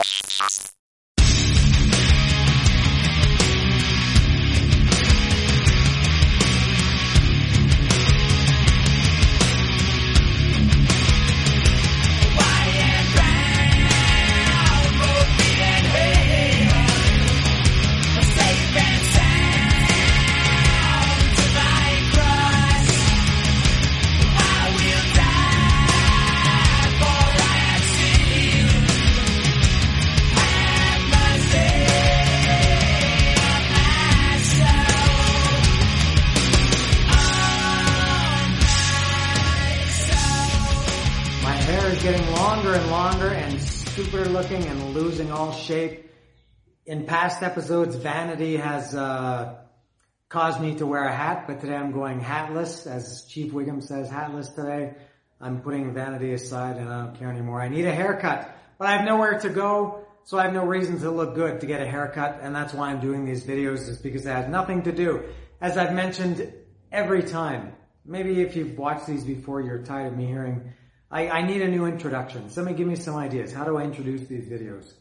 My losing all shape. In past episodes, vanity has uh, caused me to wear a hat, but today I'm going hatless, as Chief Wiggum says, hatless today. I'm putting vanity aside and I don't care anymore. I need a haircut, but I have nowhere to go, so I have no reason to look good to get a haircut, and that's why I'm doing these videos, is because it has nothing to do. As I've mentioned every time, maybe if you've watched these before, you're tired of me hearing I, I need a new introduction. Somebody give me some ideas. How do I introduce these videos?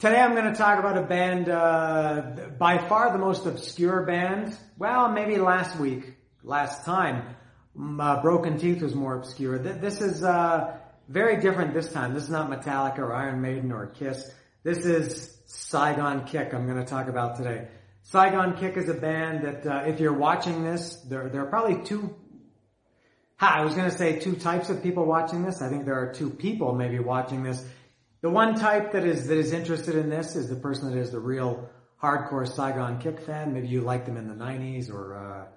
Today I'm going to talk about a band, uh, by far the most obscure band. Well, maybe last week, last time, uh, Broken Teeth was more obscure. Th- This is, uh, very different this time. This is not Metallica or Iron Maiden or Kiss. This is Saigon Kick I'm going to talk about today. Saigon Kick is a band that, uh, if you're watching this, there, there are probably two Hi, I was going to say two types of people watching this. I think there are two people maybe watching this. The one type that is that is interested in this is the person that is the real hardcore Saigon Kick fan. Maybe you liked them in the '90s or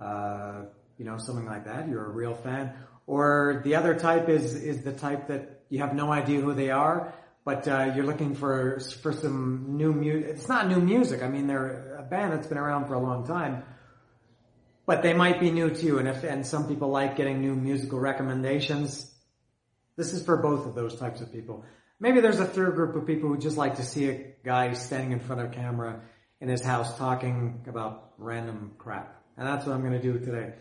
uh, uh, you know something like that. You're a real fan. Or the other type is is the type that you have no idea who they are, but uh, you're looking for for some new music. It's not new music. I mean, they're a band that's been around for a long time but they might be new to you. And if, and some people like getting new musical recommendations. This is for both of those types of people. Maybe there's a third group of people who just like to see a guy standing in front of a camera in his house talking about random crap. And that's what I'm going to do today.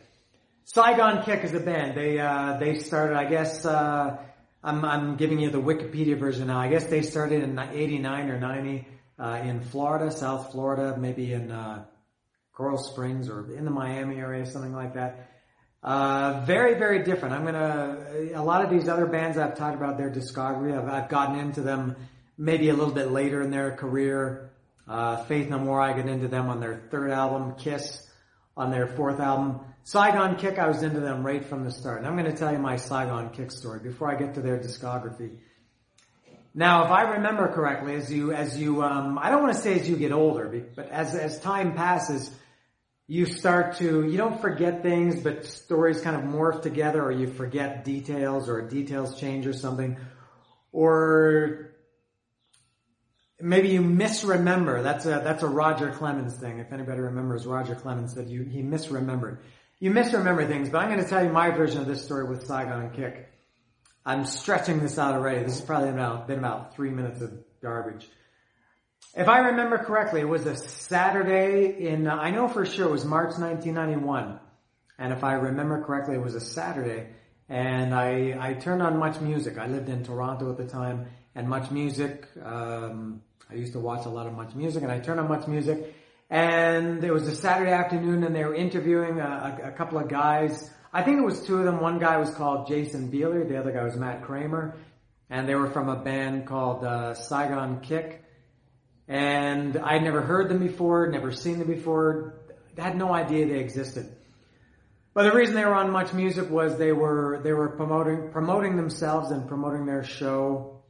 Saigon Kick is a band. They, uh, they started, I guess, uh, I'm, I'm giving you the Wikipedia version now. I guess they started in 89 or 90, uh, in Florida, South Florida, maybe in, uh, Coral Springs or in the Miami area, something like that. Uh, very, very different. I'm gonna, a lot of these other bands I've talked about their discography, I've, I've gotten into them maybe a little bit later in their career. Uh, Faith No More, I get into them on their third album, Kiss on their fourth album. Saigon Kick, I was into them right from the start. And I'm gonna tell you my Saigon Kick story before I get to their discography. Now, if I remember correctly, as you, as you, um, I don't want to say as you get older, but as, as time passes, you start to, you don't forget things, but stories kind of morph together or you forget details or details change or something. Or maybe you misremember. That's a, that's a Roger Clemens thing. If anybody remembers, Roger Clemens said you, he misremembered. You misremember things, but I'm going to tell you my version of this story with Saigon Kick. I'm stretching this out already. This has probably about, been about three minutes of garbage. If I remember correctly, it was a Saturday in, uh, I know for sure it was March 1991. And if I remember correctly, it was a Saturday. And I, I turned on Much Music. I lived in Toronto at the time. And Much Music, um, I used to watch a lot of Much Music. And I turned on Much Music. And it was a Saturday afternoon and they were interviewing a, a, a couple of guys. I think it was two of them. One guy was called Jason Bieler. The other guy was Matt Kramer. And they were from a band called uh, Saigon Kick and I'd never heard them before, never seen them before, had no idea they existed. But the reason they were on Much Music was they were they were promoting promoting themselves and promoting their show.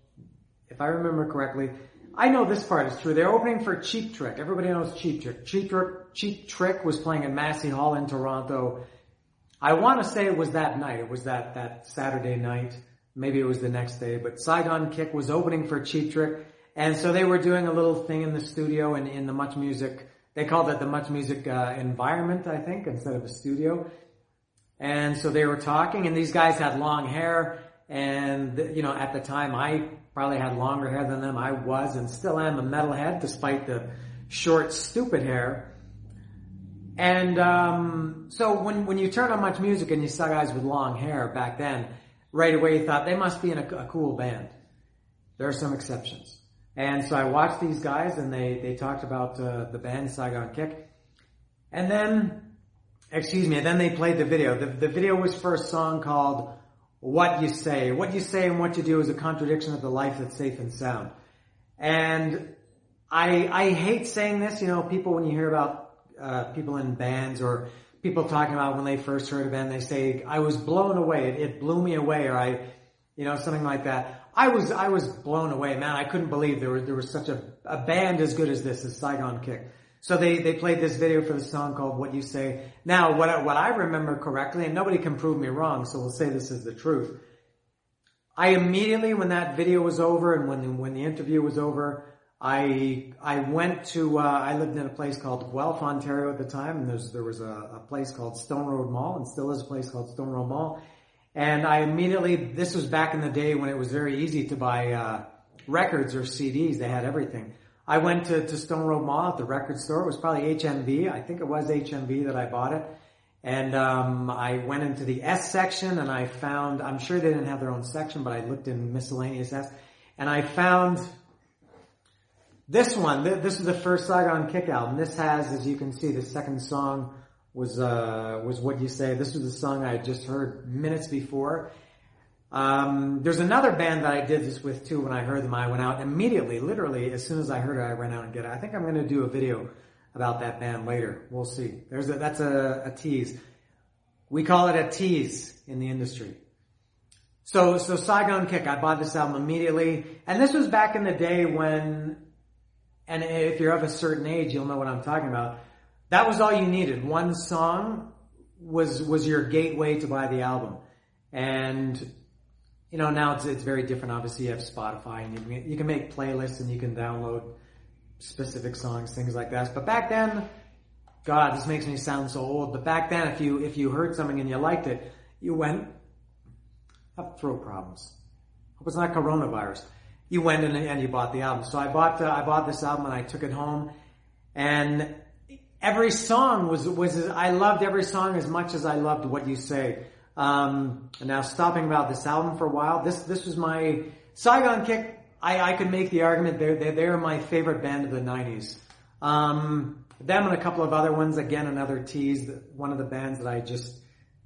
If I remember correctly, I know this part is true. They're opening for Cheap Trick. Everybody knows Cheap Trick. Cheap Trick, Cheap Trick was playing at Massey Hall in Toronto. I want to say it was that night. It was that that Saturday night. Maybe it was the next day. But Saigon Kick was opening for Cheap Trick. And so they were doing a little thing in the studio and in the Much Music, they called it the Much Music uh, environment, I think, instead of a studio. And so they were talking and these guys had long hair and, you know, at the time I probably had longer hair than them. I was and still am a metalhead despite the short, stupid hair. And, um, so when, when you turn on Much Music and you saw guys with long hair back then, right away you thought they must be in a, a cool band. There are some exceptions. And so I watched these guys and they, they talked about uh, the band Saigon Kick. And then, excuse me, and then they played the video. The, the video was for a song called What You Say. What you say and what you do is a contradiction of the life that's safe and sound. And I, I hate saying this, you know, people when you hear about uh, people in bands or people talking about when they first heard a band, they say, I was blown away. It, it blew me away or I, you know, something like that. I was, I was blown away, man. I couldn't believe there was, there was such a, a band as good as this, as Saigon Kick. So they, they played this video for the song called What You Say. Now, what I, what I remember correctly, and nobody can prove me wrong, so we'll say this is the truth. I immediately, when that video was over and when, when the interview was over, I I went to uh, I lived in a place called Guelph, Ontario at the time, and there was a, a, place called Stone Road Mall, and still is a place called Stone Road Mall. And I immediately this was back in the day when it was very easy to buy uh, records or CDs. They had everything. I went to, to Stone Road Mall at the record store. It was probably HMV. I think it was HMV that I bought it. And um, I went into the S section and I found I'm sure they didn't have their own section, but I looked in miscellaneous S, and I found this one, this is the first Saigon Kick album. This has, as you can see, the second song was uh, was what you say. This was the song I had just heard minutes before. Um, there's another band that I did this with too. When I heard them, I went out immediately, literally as soon as I heard it, I ran out and get it. I think I'm going to do a video about that band later. We'll see. There's a, that's a, a tease. We call it a tease in the industry. So, so Saigon Kick, I bought this album immediately, and this was back in the day when and if you're of a certain age, you'll know what I'm talking about. That was all you needed. One song was was your gateway to buy the album, and you know now it's it's very different. Obviously, you have Spotify, and you can, you can make playlists, and you can download specific songs, things like that. But back then, God, this makes me sound so old. But back then, if you if you heard something and you liked it, you went. I have throat problems. Hope it's not coronavirus you went in and you bought the album. So I bought uh, I bought this album and I took it home, and every song was was I loved every song as much as I loved what you say. Um, and now stopping about this album for a while, this this was my Saigon Kick. I, I could make the argument they're, they're, they're my favorite band of the 90s. Um, them and a couple of other ones, again, another tease, one of the bands that I just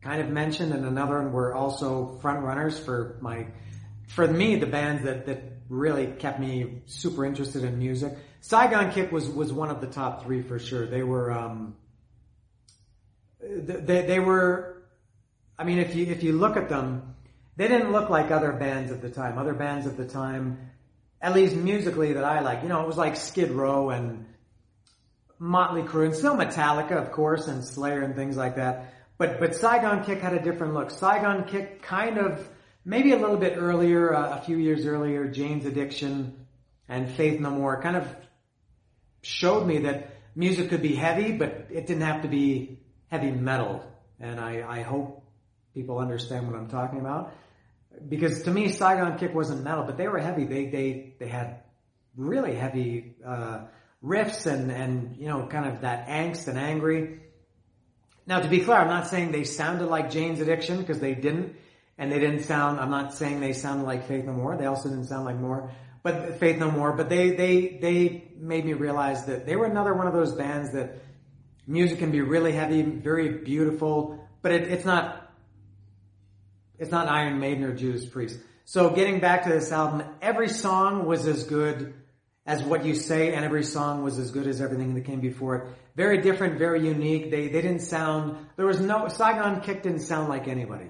kind of mentioned and another one were also front runners for my, for me, the bands that, that really kept me super interested in music. Saigon Kick was was one of the top three for sure. They were um, they they were. I mean, if you if you look at them, they didn't look like other bands at the time. Other bands at the time, at least musically that I like, you know, it was like Skid Row and Motley Crue, and still Metallica, of course, and Slayer and things like that. But but Saigon Kick had a different look. Saigon Kick kind of maybe a little bit earlier, uh, a few years earlier, Jane's Addiction and Faith No More kind of showed me that music could be heavy, but it didn't have to be heavy metal. And I, I hope people understand what I'm talking about. Because to me, Saigon Kick wasn't metal, but they were heavy. They, they, they had really heavy, uh, riffs and, and, you know, kind of that angst and angry. Now, to be clear, I'm not saying they sounded like Jane's Addiction because they didn't and they didn't sound, I'm not saying they sounded like Faith No More. They also didn't sound like more, but Faith No More, but they, they, they made me realize that they were another one of those bands that music can be really heavy, very beautiful, but it, it's not, it's not Iron Maiden or Judas Priest. So getting back to this album, every song was as good as what you say, and every song was as good as everything that came before it. Very different, very unique. They they didn't sound. There was no Saigon Kick didn't sound like anybody.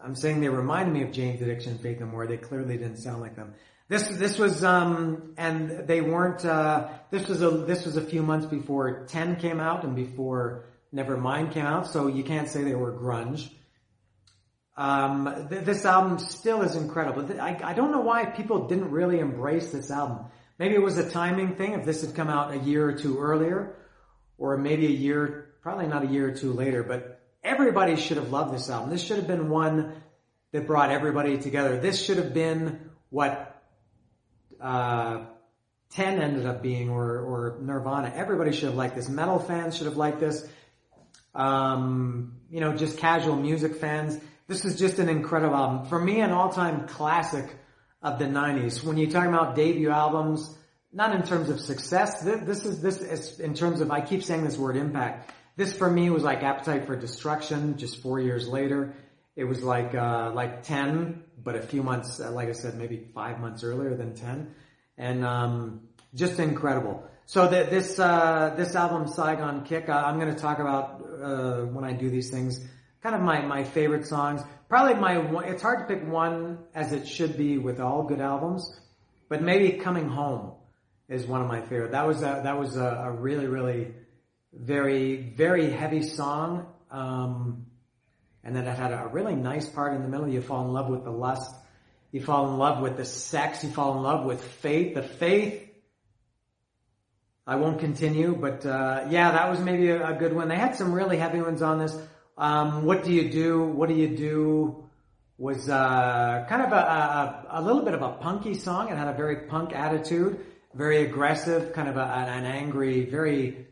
I'm saying they reminded me of Jane's Addiction, Faith No More. They clearly didn't sound like them. This this was um and they weren't uh this was a this was a few months before Ten came out and before Nevermind came out, so you can't say they were grunge. Um, th- this album still is incredible. I, I don't know why people didn't really embrace this album. Maybe it was a timing thing. If this had come out a year or two earlier, or maybe a year, probably not a year or two later, but everybody should have loved this album. This should have been one that brought everybody together. This should have been what uh, 10 ended up being or, or Nirvana. Everybody should have liked this. Metal fans should have liked this. Um, you know, just casual music fans. This is just an incredible album. For me, an all-time classic of the 90s. When you're talking about debut albums, not in terms of success, this is, this is in terms of, I keep saying this word impact. This for me was like Appetite for Destruction, just four years later. It was like, uh, like 10, but a few months, uh, like I said, maybe five months earlier than 10. And, um, just incredible. So this, uh, this album, Saigon Kick, uh, I'm going to talk about, uh, when I do these things, kind of my, my favorite songs. Probably my it's hard to pick one as it should be with all good albums, but maybe Coming Home is one of my favorite. That was a, that was a, a really, really very, very heavy song. Um, and then it had a really nice part in the middle. You fall in love with the lust. You fall in love with the sex. You fall in love with faith. The faith. I won't continue, but uh, yeah, that was maybe a, a, good one. They had some really heavy ones on this. Um, what do you do? What do you do? Was uh, kind of a, a, a, little bit of a punky song. It had a very punk attitude, very aggressive, kind of an angry, very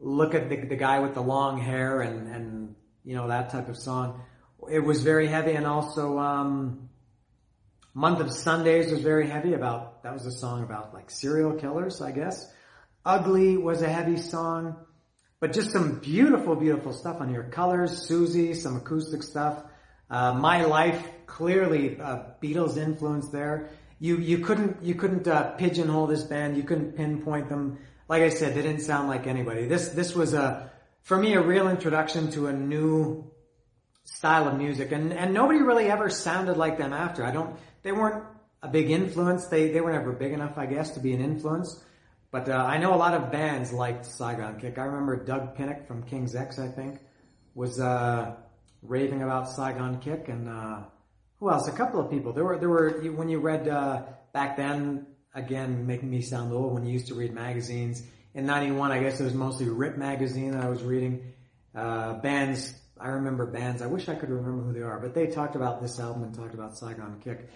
look at the, the guy with the long hair and, and you know that type of song. It was very heavy, and also um, Month of Sundays was very heavy. About that was a song about like serial killers, I guess. Ugly was a heavy song. But just some beautiful, beautiful stuff on here. Colors, Susie, some acoustic stuff. Uh, My Life, clearly uh, Beatles influence there. You you couldn't you couldn't uh, pigeonhole this band. You couldn't pinpoint them. Like I said, they didn't sound like anybody. This this was a for me a real introduction to a new style of music, and and nobody really ever sounded like them after. I don't. They weren't a big influence. They they were never big enough, I guess, to be an influence. But uh, I know a lot of bands liked Saigon Kick. I remember Doug Pinnick from King's X, I think, was uh, raving about Saigon Kick, and uh, who else? A couple of people. There were there were when you read uh, back then. Again, making me sound old. When you used to read magazines in '91, I guess it was mostly Rip magazine that I was reading. Uh, bands. I remember bands. I wish I could remember who they are, but they talked about this album and talked about Saigon Kick.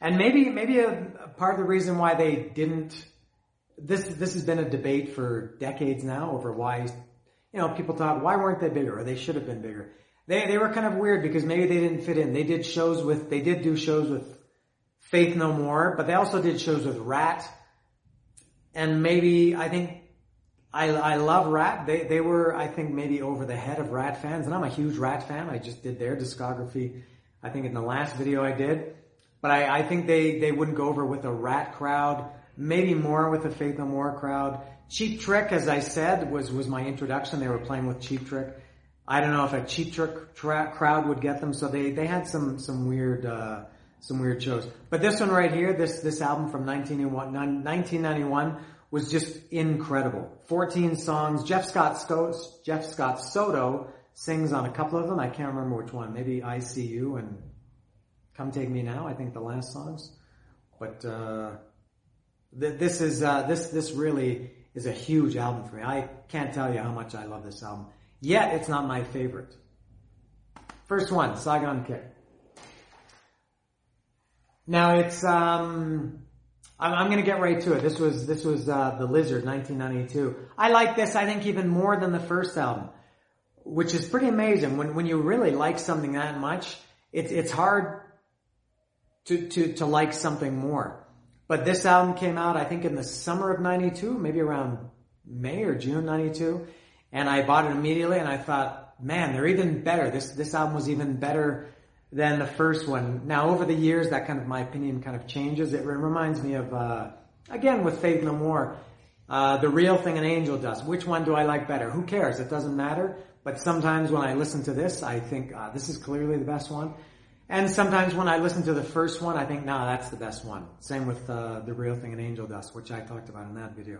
And maybe maybe a, a part of the reason why they didn't this this has been a debate for decades now over why you know people thought why weren't they bigger or they should have been bigger. They they were kind of weird because maybe they didn't fit in. They did shows with they did do shows with Faith No More, but they also did shows with Ratt. And maybe I think I I love Ratt. They they were I think maybe over the head of Ratt fans, and I'm a huge Ratt fan. I just did their discography. I think in the last video I did, but I I think they they wouldn't go over with a Rat crowd maybe more with a Faith No More crowd. Cheap Trick, as I said, was, was my introduction. They were playing with Cheap Trick. I don't know if a Cheap Trick tra- crowd would get them, so they, they had some, some weird, uh, some weird shows. But this one right here, this, this album from 1991 was just incredible. 14 songs. Jeff Scott, Sco- Jeff Scott Soto sings on a couple of them. I can't remember which one. Maybe I See You and Come Take Me Now, I think the last songs. But, uh, this is uh, this this really is a huge album for me. I can't tell you how much I love this album. Yet it's not my favorite. First one, Saigon Kick. Now it's um, I'm, I'm gonna get right to it. This was this was uh, the Lizard, 1992. I like this. I think even more than the first album, which is pretty amazing. When when you really like something that much, it's it's hard to to to like something more. But this album came out, I think, in the summer of 92, maybe around May or June 92. And I bought it immediately and I thought, man, they're even better. This, this album was even better than the first one. Now, over the years, that kind of, my opinion kind of changes. It reminds me of, uh, again, with Faith No More, uh, The Real Thing and Angel Dust. Which one do I like better? Who cares? It doesn't matter. But sometimes when I listen to this, I think, uh, this is clearly the best one. And sometimes when I listen to the first one, I think, no, that's the best one. Same with uh, The Real Thing and Angel Dust, which I talked about in that video.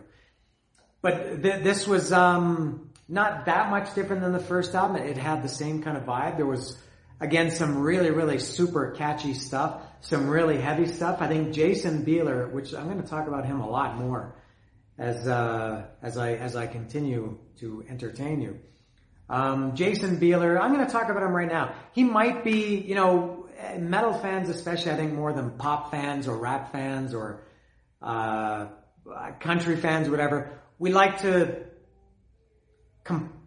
But th- this was um, not that much different than the first album. It had the same kind of vibe. There was, again, some really, really super catchy stuff, some really heavy stuff. I think Jason Bieler, which I'm going to talk about him a lot more as uh, as I as I continue to entertain you. Um, Jason Bieler, I'm going to talk about him right now. He might be, you know, metal fans, especially, I think more than pop fans or rap fans or uh, country fans, whatever. We like to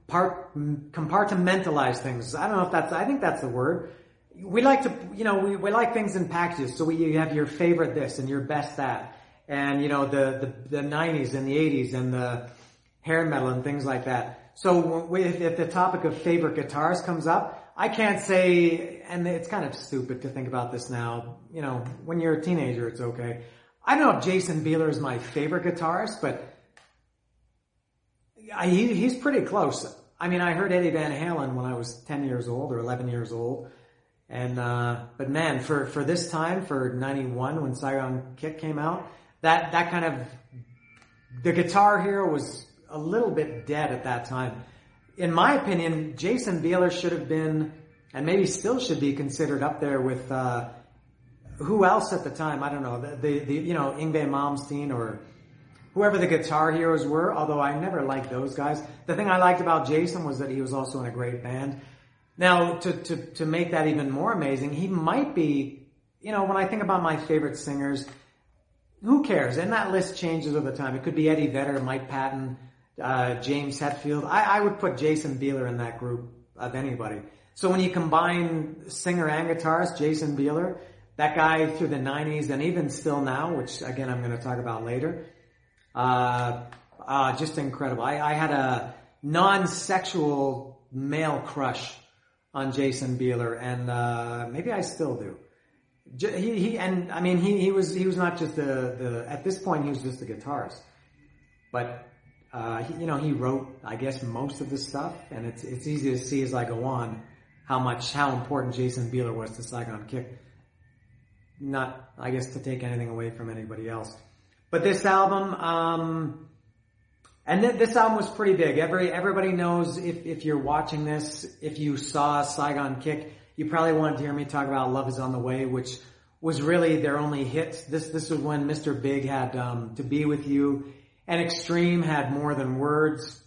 compart- compartmentalize things. I don't know if that's. I think that's the word. we like to, you know, we, we like things in packages. So we, you have your favorite this and your best that. And, you know, the, the, the 90s and the 80s and the hair metal and things like that. So we, if the topic of favorite guitars comes up, I can't say, and it's kind of stupid to think about this now. You know, when you're a teenager, it's okay. I don't know if Jason Bieler is my favorite guitarist, but I, he, he's pretty close. I mean, I heard Eddie Van Halen when I was 10 years old or 11 years old. And, uh, but man, for, for this time, for 91, when Saigon Kick came out, that, that kind of, the Guitar Hero was a little bit dead at that time. In my opinion, Jason Bieler should have been, and maybe still should be considered up there with, uh, who else at the time? I don't know. The, the, the you know, Yngwie Malmsteen or, whoever the guitar heroes were, although I never liked those guys. The thing I liked about Jason was that he was also in a great band. Now, to, to, to make that even more amazing, he might be, you know, when I think about my favorite singers, who cares? And that list changes over time. It could be Eddie Vedder, Mike Patton, uh, James Hetfield. I, I would put Jason Bieler in that group of anybody. So when you combine singer and guitarist, Jason Bieler, that guy through the 90s and even still now, which again I'm going to talk about later, uh, uh, just incredible. I, I had a non-sexual male crush on Jason Bieler, and uh, maybe I still do. He, he and I mean he, he was he was not just the the at this point he was just a guitarist, but uh, he, you know he wrote I guess most of the stuff, and it's it's easy to see as I go on how much how important Jason Bieler was to Saigon Kick. Not I guess to take anything away from anybody else. But this album, um, and th- this album was pretty big. Every everybody knows if if you're watching this, if you saw Saigon Kick, you probably wanted to hear me talk about Love Is on the Way, which was really their only hit. This this was when Mr. Big had um, To Be With You, and Extreme had More Than Words,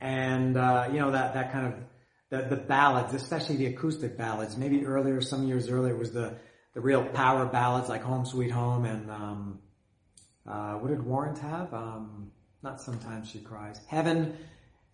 and uh, you know that that kind of the the ballads, especially the acoustic ballads. Maybe earlier, some years earlier, was the the real power ballads like Home Sweet Home and um, uh, what did Warrant have? Um, not sometimes she cries. Heaven,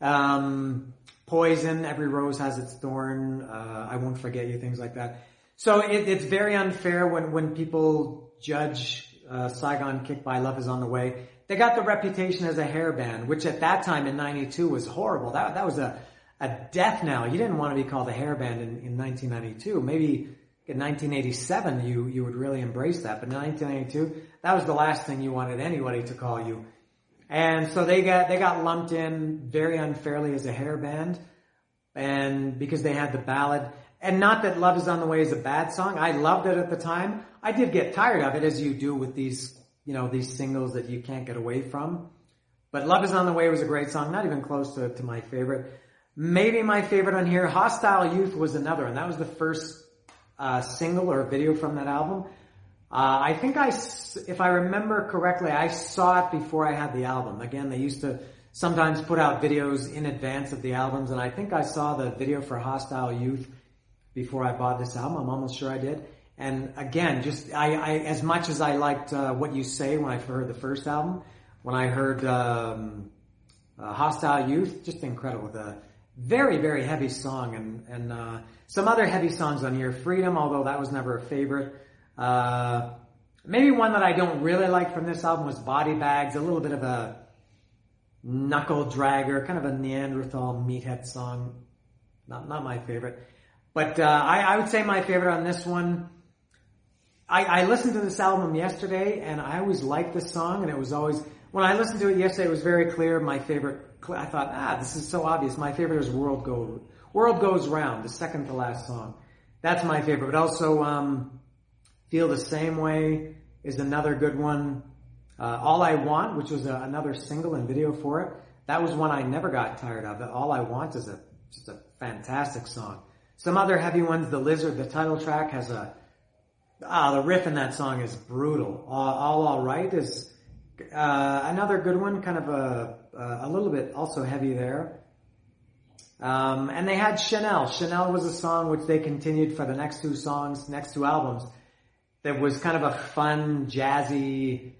um, poison. Every rose has its thorn. Uh, I won't forget you. Things like that. So it, it's very unfair when when people judge uh, Saigon Kick by Love Is on the Way. They got the reputation as a hair band, which at that time in '92 was horrible. That that was a a death knell. You didn't want to be called a hair band in, in 1992. Maybe in 1987 you you would really embrace that, but in 1992 that was the last thing you wanted anybody to call you. And so they got they got lumped in very unfairly as a hair band, and because they had the ballad. And not that Love Is on the Way is a bad song. I loved it at the time. I did get tired of it, as you do with these, you know, these singles that you can't get away from. But Love Is on the Way was a great song, not even close to, to my favorite. Maybe my favorite on here, Hostile Youth was another, and that was the first uh, single or a video from that album. Uh, I think I, if I remember correctly, I saw it before I had the album. Again, they used to sometimes put out videos in advance of the albums, and I think I saw the video for Hostile Youth before I bought this album. I'm almost sure I did. And again, just I, I as much as I liked uh, what you say when I heard the first album, when I heard um, uh, Hostile Youth, just incredible. The very very heavy song, and and uh, some other heavy songs on here. Freedom, although that was never a favorite. Uh, maybe one that I don't really like from this album was Body Bags, a little bit of a knuckle dragger, kind of a Neanderthal meathead song. Not, not my favorite. But, uh, I, I would say my favorite on this one, I, I listened to this album yesterday and I always liked this song and it was always, when I listened to it yesterday, it was very clear my favorite, I thought, ah, this is so obvious. My favorite is World Go, World Goes Round, the second to last song. That's my favorite. But also, um, Feel the Same Way is another good one. Uh, All I Want, which was a, another single and video for it, that was one I never got tired of. All I Want is a just a fantastic song. Some other heavy ones, The Lizard, the title track has a ah the riff in that song is brutal. All All, All Right is uh, another good one, kind of a a little bit also heavy there. Um, and they had Chanel. Chanel was a song which they continued for the next two songs, next two albums. That was kind of a fun, jazzy,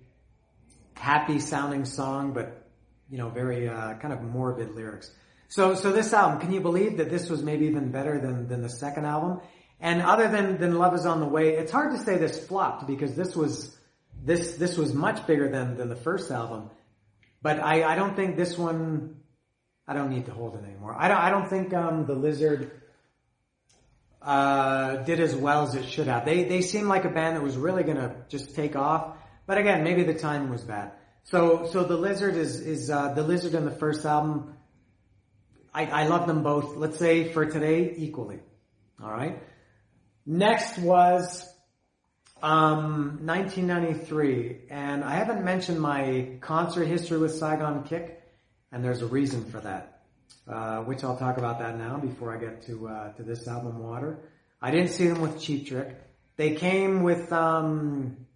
happy sounding song, but you know, very uh, kind of morbid lyrics. So, so this album, can you believe that this was maybe even better than than the second album? And other than, than Love is on the Way, it's hard to say this flopped because this was, this, this was much bigger than, than the first album. But I, I don't think this one, I don't need to hold it anymore. I don't, I don't think, um, the Lizard, uh, did as well as it should have. They, they seemed like a band that was really gonna just take off. But again, maybe the time was bad. So, so the Lizard is, is, uh, the Lizard in the first album, I, I love them both, let's say for today, equally. Alright? Next was, um, 1993, and I haven't mentioned my concert history with Saigon Kick, and there's a reason for that, uh, which I'll talk about that now before I get to, uh, to this album, Water. I didn't see them with Cheap Trick. They came with, um,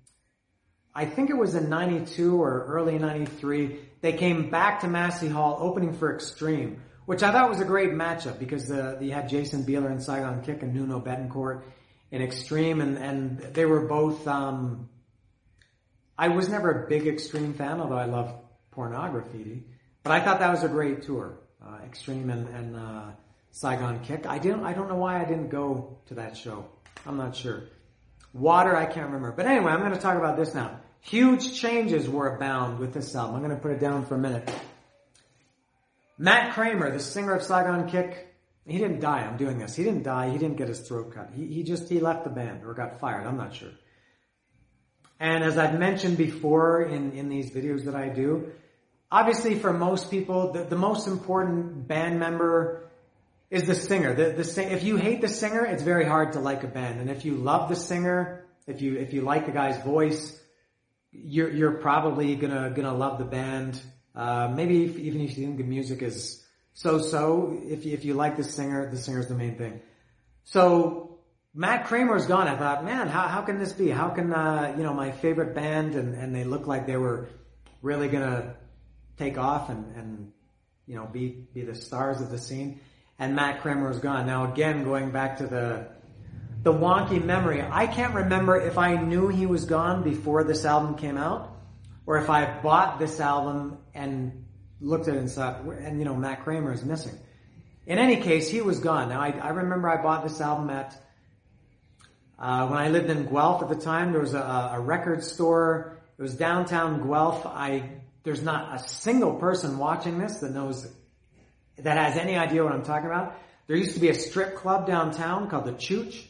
I think it was in 92 or early 93. They came back to Massey Hall opening for Extreme, which I thought was a great matchup because uh, you had Jason Bieler and Saigon Kick and Nuno Bettencourt in Extreme, and and they were both. Um, I was never a big Extreme fan, although I love Pornograffitti, but I thought that was a great tour, uh, Extreme and and uh, Saigon Kick. I didn't. I don't know why I didn't go to that show. I'm not sure. Water, I can't remember. But anyway, I'm going to talk about this now. Huge changes were abound with this album. I'm going to put it down for a minute. Matt Kramer, the singer of Saigon Kick, he didn't die. I'm doing this. He didn't die. He didn't get his throat cut. He, he just, he left the band or got fired. I'm not sure. And as I've mentioned before in, in these videos that I do, obviously for most people, the, the most important band member is the singer. The, the sing, if you hate the singer, it's very hard to like a band. And if you love the singer, if you, if you like the guy's voice, you're, you're probably gonna, gonna love the band. Uh, maybe if, even if you think the music is so-so, if you, if you like the singer, the singer's the main thing. So, Matt Kramer's gone. I thought, man, how, how can this be? How can, uh, you know, my favorite band and, and they look like they were really gonna take off and, and, you know, be, be the stars of the scene. And Matt Kramer was gone. Now again, going back to the, the wonky memory. I can't remember if I knew he was gone before this album came out, or if I bought this album and looked at it and saw, and you know, Matt Kramer is missing. In any case, he was gone. Now, I, I remember I bought this album at, uh, when I lived in Guelph at the time, there was a, a record store. It was downtown Guelph. I, there's not a single person watching this that knows, that has any idea what I'm talking about. There used to be a strip club downtown called the Chooch.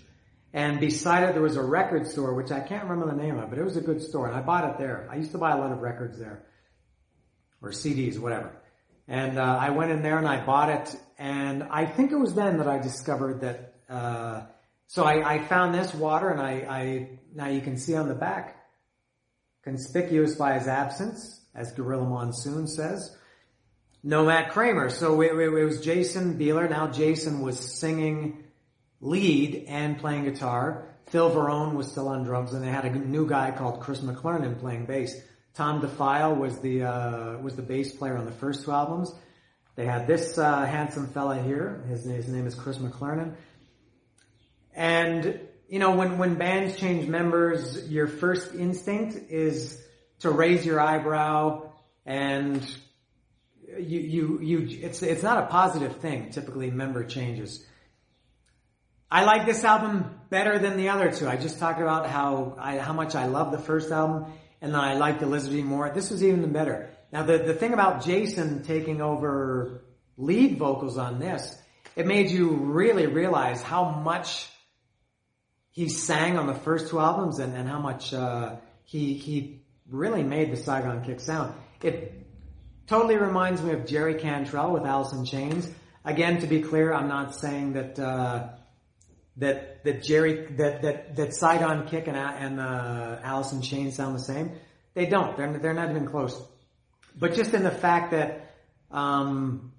And beside it, there was a record store, which I can't remember the name of, but it was a good store, and I bought it there. I used to buy a lot of records there, or CDs, whatever. And uh, I went in there and I bought it, and I think it was then that I discovered that. Uh, so I, I, found this water, and I, I now you can see on the back, conspicuous by his absence, as Gorilla Monsoon says. No Matt Kramer. So it, it, it was Jason Bieler. Now Jason was singing lead and playing guitar. Phil Varone was still on drums, and they had a new guy called Chris McLernon playing bass. Tom DeFile was the uh, was the bass player on the first two albums. They had this uh, handsome fella here. His, his name is Chris McLernon. And you know, when when bands change members, your first instinct is to raise your eyebrow and you you you. It's it's not a positive thing. Typically, member changes. I like this album better than the other two. I just talked about how I, how much I love the first album, and I like the Lizarding more. This was even better. Now the the thing about Jason taking over lead vocals on this, it made you really realize how much he sang on the first two albums, and, and how much uh, he he really made the Saigon Kick sound. It totally reminds me of Jerry Cantrell with Alice in Chains. Again, to be clear, I'm not saying that. Uh, that that Jerry that that that Saigon Kick and and uh, Chains sound the same. They don't. They're they're not even close. But just in the fact that um,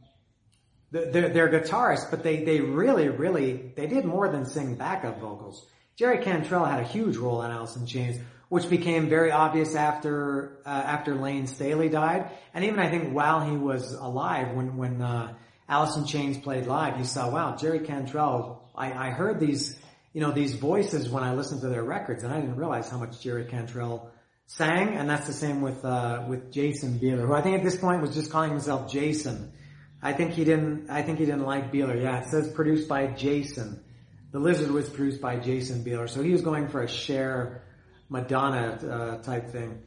they're, they're guitarists, but they they really really they did more than sing backup vocals. Jerry Cantrell had a huge role in in Chains, which became very obvious after uh, after Layne Staley died, and even I think while he was alive, when when uh, Alice in Chains played live, you saw wow Jerry Cantrell I, I heard these, you know, these voices when I listened to their records, and I didn't realize how much Jerry Cantrell sang, and that's the same with uh, with Jason Bieler, who I think at this point was just calling himself Jason. I think he didn't. I think he didn't like Bieler. Yeah, it says produced by Jason. The Lizard was produced by Jason Bieler, so he was going for a Cher Madonna uh, type thing.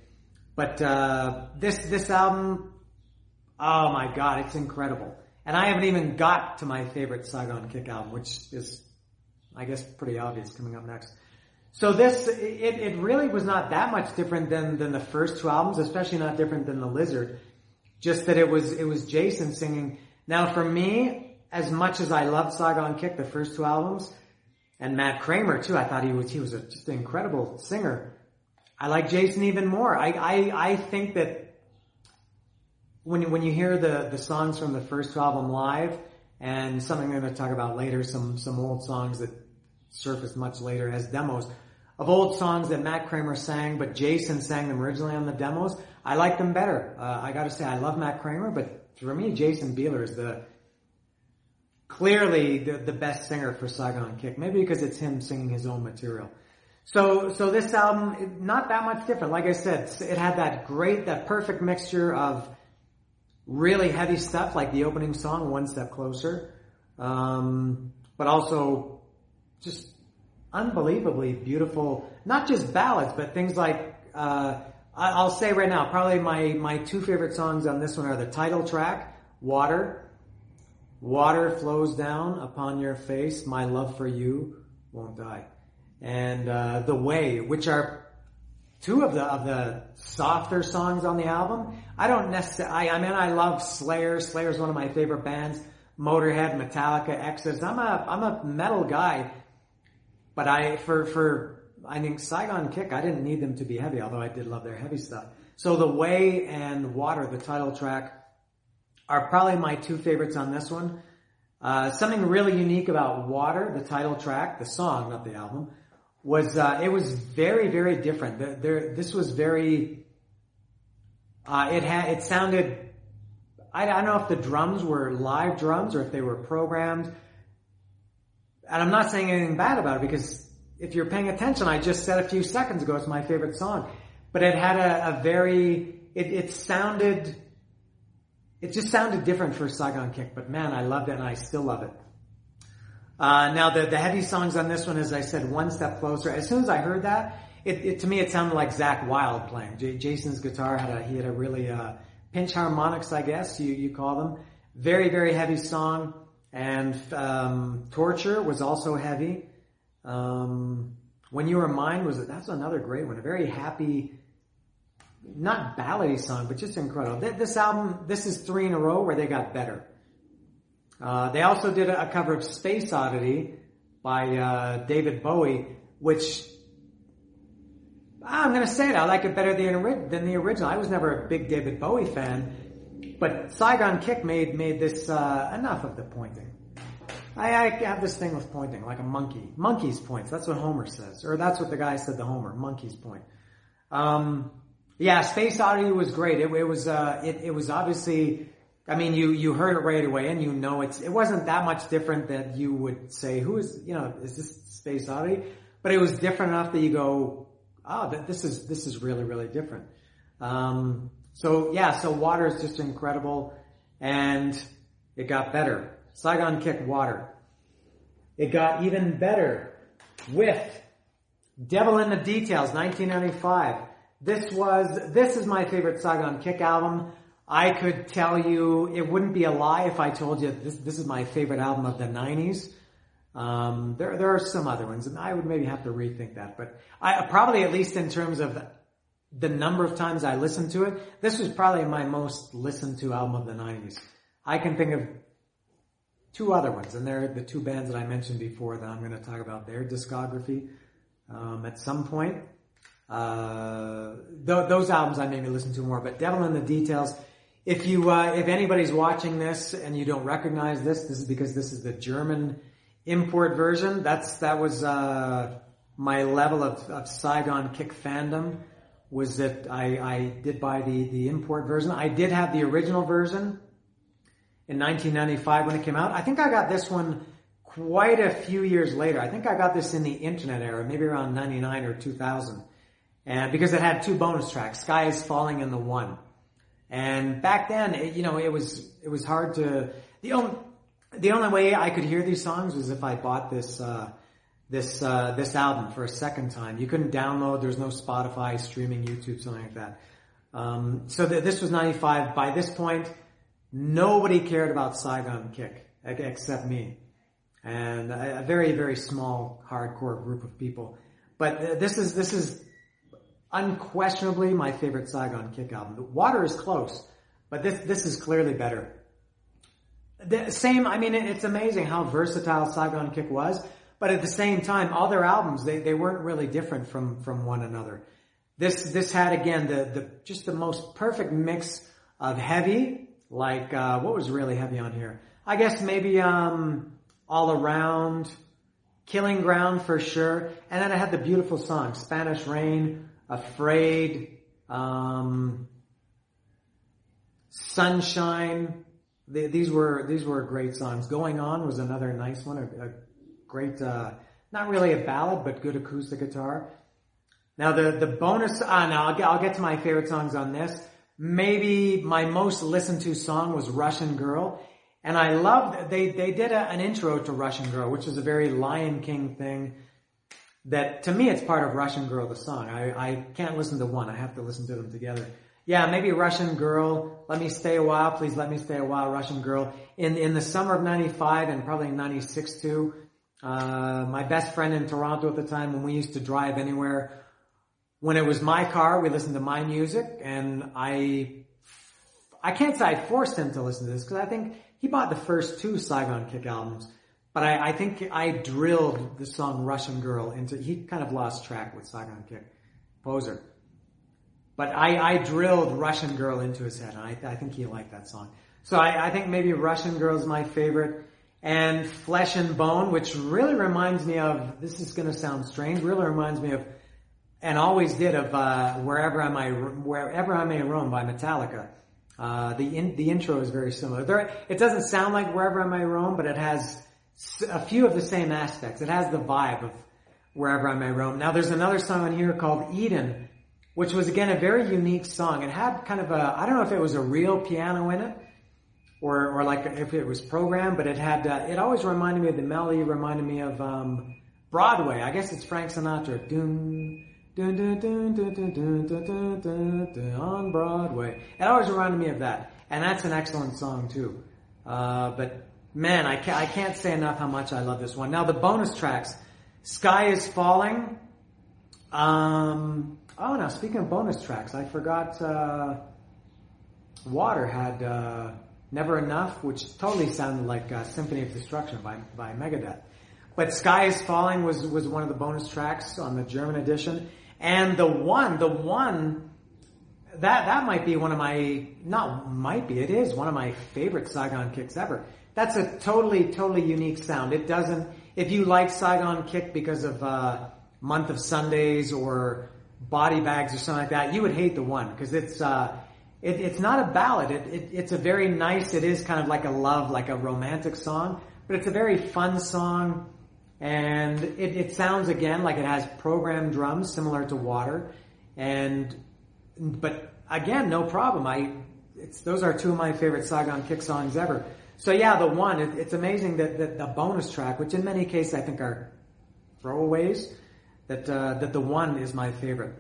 But uh, this this album, oh my god, it's incredible. And I haven't even got to my favorite Saigon Kick album, which is, I guess, pretty obvious coming up next. So this, it, it really was not that much different than, than the first two albums, especially not different than The Lizard. Just that it was, it was Jason singing. Now for me, as much as I loved Saigon Kick, the first two albums, and Matt Kramer too, I thought he was, he was a, just an incredible singer. I like Jason even more. I, I, I think that when, when you hear the, the songs from the first album live, and something I'm going to talk about later, some, some old songs that surfaced much later as demos, of old songs that Matt Kramer sang, but Jason sang them originally on the demos, I like them better. Uh, I gotta say, I love Matt Kramer, but for me, Jason Bieler is the, clearly the, the best singer for Saigon Kick. Maybe because it's him singing his own material. So, so this album, not that much different. Like I said, it had that great, that perfect mixture of really heavy stuff, like the opening song, One Step Closer, um, but also just unbelievably beautiful, not just ballads, but things like, uh, I'll say right now, probably my, my two favorite songs on this one are the title track, Water. Water flows down upon your face, my love for you won't die and uh, The Way, which are two of the of the softer songs on the album. I don't necessarily. I, I mean, I love Slayer. Slayer is one of my favorite bands. Motorhead, Metallica, Exodus. I'm a I'm a metal guy, but I for for I think Saigon Kick. I didn't need them to be heavy, although I did love their heavy stuff. So The Way and Water, the title track, are probably my two favorites on this one. Uh, something really unique about Water, the title track, the song, not the album, was uh, it was very very different. There, this was very. Uh, it had it sounded. I, I don't know if the drums were live drums or if they were programmed. And I'm not saying anything bad about it because if you're paying attention, I just said a few seconds ago it's my favorite song. But it had a, a very it, it sounded it just sounded different for Saigon Kick, but man, I loved it and I still love it. Uh, now the, the heavy songs on this one, as I said, one step closer. As soon as I heard that, it, it to me it sounded like Zakk Wylde playing. J- Jason's guitar had a he had a really uh, pinch harmonics, I guess you you call them. Very very heavy song, and um, Torture was also heavy. Um, when You Were Mine was that's another great one. A very happy, not ballady song, but just incredible. This album, this is three in a row where they got better. Uh, they also did a, cover of Space Oddity by uh, David Bowie, which I'm going to say it. I like it better than, than the original. I was never a big David Bowie fan, but Saigon Kick made made this uh, enough of the pointing. I, I, have this thing with pointing, like a monkey. Monkey's points. That's what Homer says, or that's what the guy said to Homer. Monkey's point. Um, yeah, Space Oddity was great. It, it was uh, it, it was obviously I mean, you, you heard it right away and you know it's, it wasn't that much different that you would say, who is, you know, is this Space Oddity? But it was different enough that you go, oh, this is, this is really, really different. Um, so yeah, so water is just incredible and it got better. Saigon Kick Water. It got even better with Devil in the Details, 1995. This was, this is my favorite Saigon Kick album. I could tell you, it wouldn't be a lie if I told you this, this is my favorite album of the 90s. Um, there, there are some other ones, and I would maybe have to rethink that, but I probably at least in terms of the number of times I listened to it, this was probably my most listened to album of the 90s. I can think of two other ones, and they're the two bands that I mentioned before that I'm going to talk about their discography um, at some point. Uh, th- those albums I maybe listen to more, but Devil in the Details if you, uh, if anybody's watching this and you don't recognize this, this is because this is the German import version. That's, that was, uh, my level of, of Saigon kick fandom was that I, I did buy the, the import version. I did have the original version in 1995 when it came out. I think I got this one quite a few years later. I think I got this in the internet era, maybe around 99 or 2000. And because it had two bonus tracks, Sky is Falling and the One. And back then, it, you know, it was it was hard to the only the only way I could hear these songs was if I bought this uh, this uh, this album for a second time. You couldn't download. There's no Spotify, streaming, YouTube, something like that. Um, so th- this was '95. By this point, nobody cared about Saigon Kick except me, and a, a very very small hardcore group of people. But uh, this is this is unquestionably my favorite Saigon Kick album. The Water is close, but this this is clearly better. The same, I mean, it's amazing how versatile Saigon Kick was, but at the same time, all their albums, they, they weren't really different from, from one another. This, this had again the, the, just the most perfect mix of heavy, like, uh, what was really heavy on here? I guess maybe, um, all around, killing ground for sure. And then I had the beautiful song, Spanish Rain, Afraid, um, Sunshine, these were these were great songs. Going On was another nice one, a, a great, uh, not really a ballad, but good acoustic guitar. Now the the bonus, uh, now I'll get, I'll get to my favorite songs on this. Maybe my most listened to song was Russian Girl, and I loved they they did a, an intro to Russian Girl, which is a very Lion King thing. That to me, it's part of Russian Girl, the song. I I can't listen to one; I have to listen to them together. Yeah, maybe Russian Girl. Let me stay a while, please. Let me stay a while, Russian Girl. In in the summer of '95 and probably '96 too. Uh, my best friend in Toronto at the time, when we used to drive anywhere, when it was my car, we listened to my music, and I I can't say I forced him to listen to this because I think he bought the first two Saigon Kick albums. But I, I think I drilled the song Russian Girl into, he kind of lost track with Saigon Kick. Poser. But I, I drilled Russian Girl into his head, and I, I think he liked that song. So I, I think maybe Russian Girl is my favorite. And Flesh and Bone, which really reminds me of, this is going to sound strange, really reminds me of, and always did of, uh, Wherever I May, Wherever I May Roam by Metallica. Uh, the in, the intro is very similar. There, it doesn't sound like Wherever I May Roam, but it has a few of the same aspects. It has the vibe of Wherever I May Roam. Now there's another song on here called Eden, which was again a very unique song. It had kind of a, I don't know if it was a real piano in it, or, or like if it was programmed, but it had, uh, it always reminded me of the melody, reminded me of, um, Broadway. I guess it's Frank Sinatra. Dun, dun, dun, dun, dun, dun, dun, dun, dun, dun, on Broadway. It always reminded me of that. And that's an excellent song too. Uh, but man, I can't, I can't say enough how much I love this one. Now the bonus tracks, Sky is Falling, um, Oh, now speaking of bonus tracks, I forgot uh, Water had uh, Never Enough, which totally sounded like uh, Symphony of Destruction by, by Megadeth. But Sky is Falling was, was one of the bonus tracks on the German edition. And the one, the one, that, that might be one of my, not might be, it is one of my favorite Saigon kicks ever. That's a totally, totally unique sound. It doesn't, if you like Saigon kick because of, uh, Month of Sundays or body bags or something like that, you would hate the one because it's uh, it, it's not a ballad. It, it, it's a very nice. It is kind of like a love, like a romantic song, but it's a very fun song, and it, it sounds again like it has programmed drums similar to Water, and but again, no problem. I it's those are two of my favorite Saigon Kick songs ever. So yeah, the one it, it's amazing that, that the bonus track, which in many cases I think are throwaways that uh, that the one is my favorite.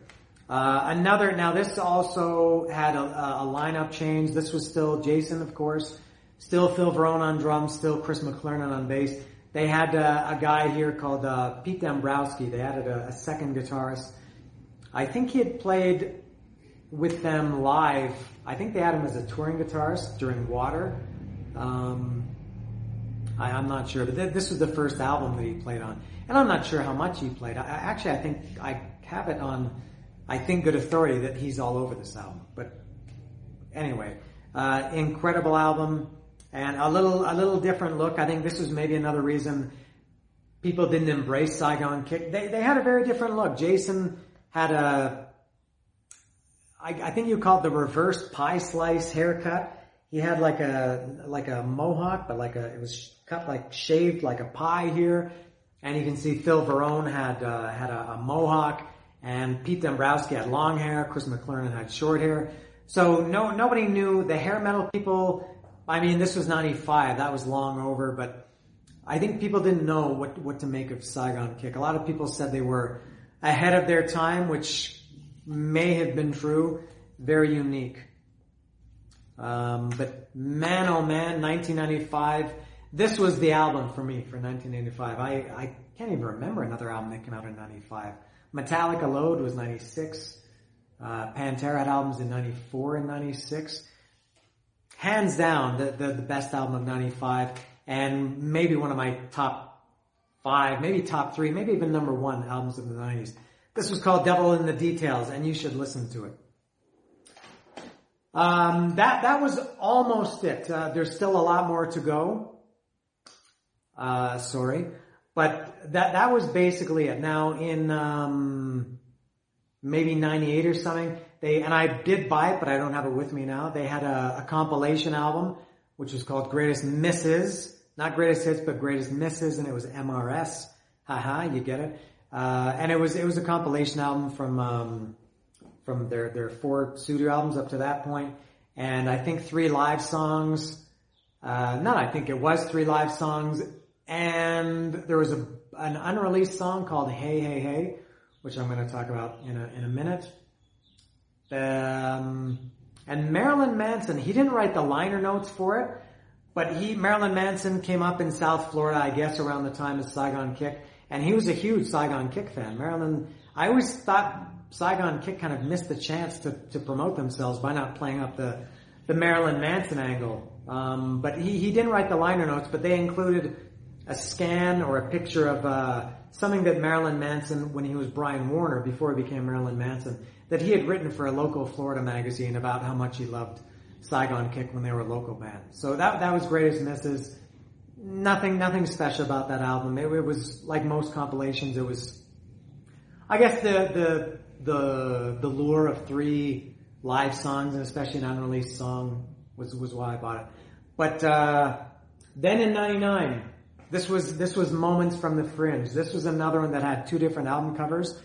Uh, another now this also had a, a, lineup change. This was still Jason, of course, still Phil Varone on drums, still Chris McLernon on bass. They had uh, a guy here called uh, Pete Dombrowski. They added a, a, second guitarist. I think he had played with them live. I think they had him as a touring guitarist during Water. Um, I, am not sure, but th- this was the first album that he played on. And I'm not sure how much he played. I, actually, I think I have it on, I think good authority that he's all over this album. But anyway, uh, incredible album and a little, a little different look. I think this was maybe another reason people didn't embrace Saigon Kick. They, they had a very different look. Jason had a, I, I think you called the reverse pie slice haircut. He had like a, like a mohawk, but like a, it was cut like shaved like a pie here. And you can see Phil Varone had uh, had a, a, mohawk, and Pete Dombrowski had long hair. Chris McLernon had short hair. So no nobody knew the hair metal people. I mean, this was '95. That was long over. But I think people didn't know what, what to make of Saigon Kick. A lot of people said they were ahead of their time, which may have been true. Very unique. Um, but man, oh man, 1995. This was the album for me for 1995. I, I can't even remember another album that came out in 95. Metallica Load was 96. Uh, Pantera had albums in 94 and 96. Hands down, the, the, the best album of 95 and maybe one of my top five, maybe top three, maybe even number one albums of the 90s. This was called Devil in the Details and you should listen to it. Um, that, that was almost it. Uh, there's still a lot more to go. Uh, sorry. But that, that was basically it. Now in, um, maybe 98 or something, they, and I did buy it, but I don't have it with me now. They had a, a compilation album, which was called Greatest Misses. Not Greatest Hits, but Greatest Misses, and it was MRS. Haha, you get it. Uh, and it was, it was a compilation album from, um, from their, their four studio albums up to that point. And I think three live songs, uh, not I think it was three live songs. And there was a, an unreleased song called Hey Hey Hey, which I'm going to talk about in a, in a minute. Um, and Marilyn Manson, he didn't write the liner notes for it, but he, Marilyn Manson came up in South Florida, I guess around the time of Saigon Kick, and he was a huge Saigon Kick fan. Marilyn, I always thought Saigon Kick kind of missed the chance to, to promote themselves by not playing up the, the Marilyn Manson angle. Um, but he, he didn't write the liner notes, but they included a scan or a picture of uh, something that Marilyn Manson, when he was Brian Warner, before he became Marilyn Manson, that he had written for a local Florida magazine about how much he loved Saigon Kick when they were a local band. So that that was Greatest Misses. Nothing nothing special about that album. It, it was like most compilations. It was, I guess the the the the lure of three live songs and especially an unreleased song was was why I bought it. But uh, then in '99, this was this was Moments from the Fringe. This was another one that had two different album covers.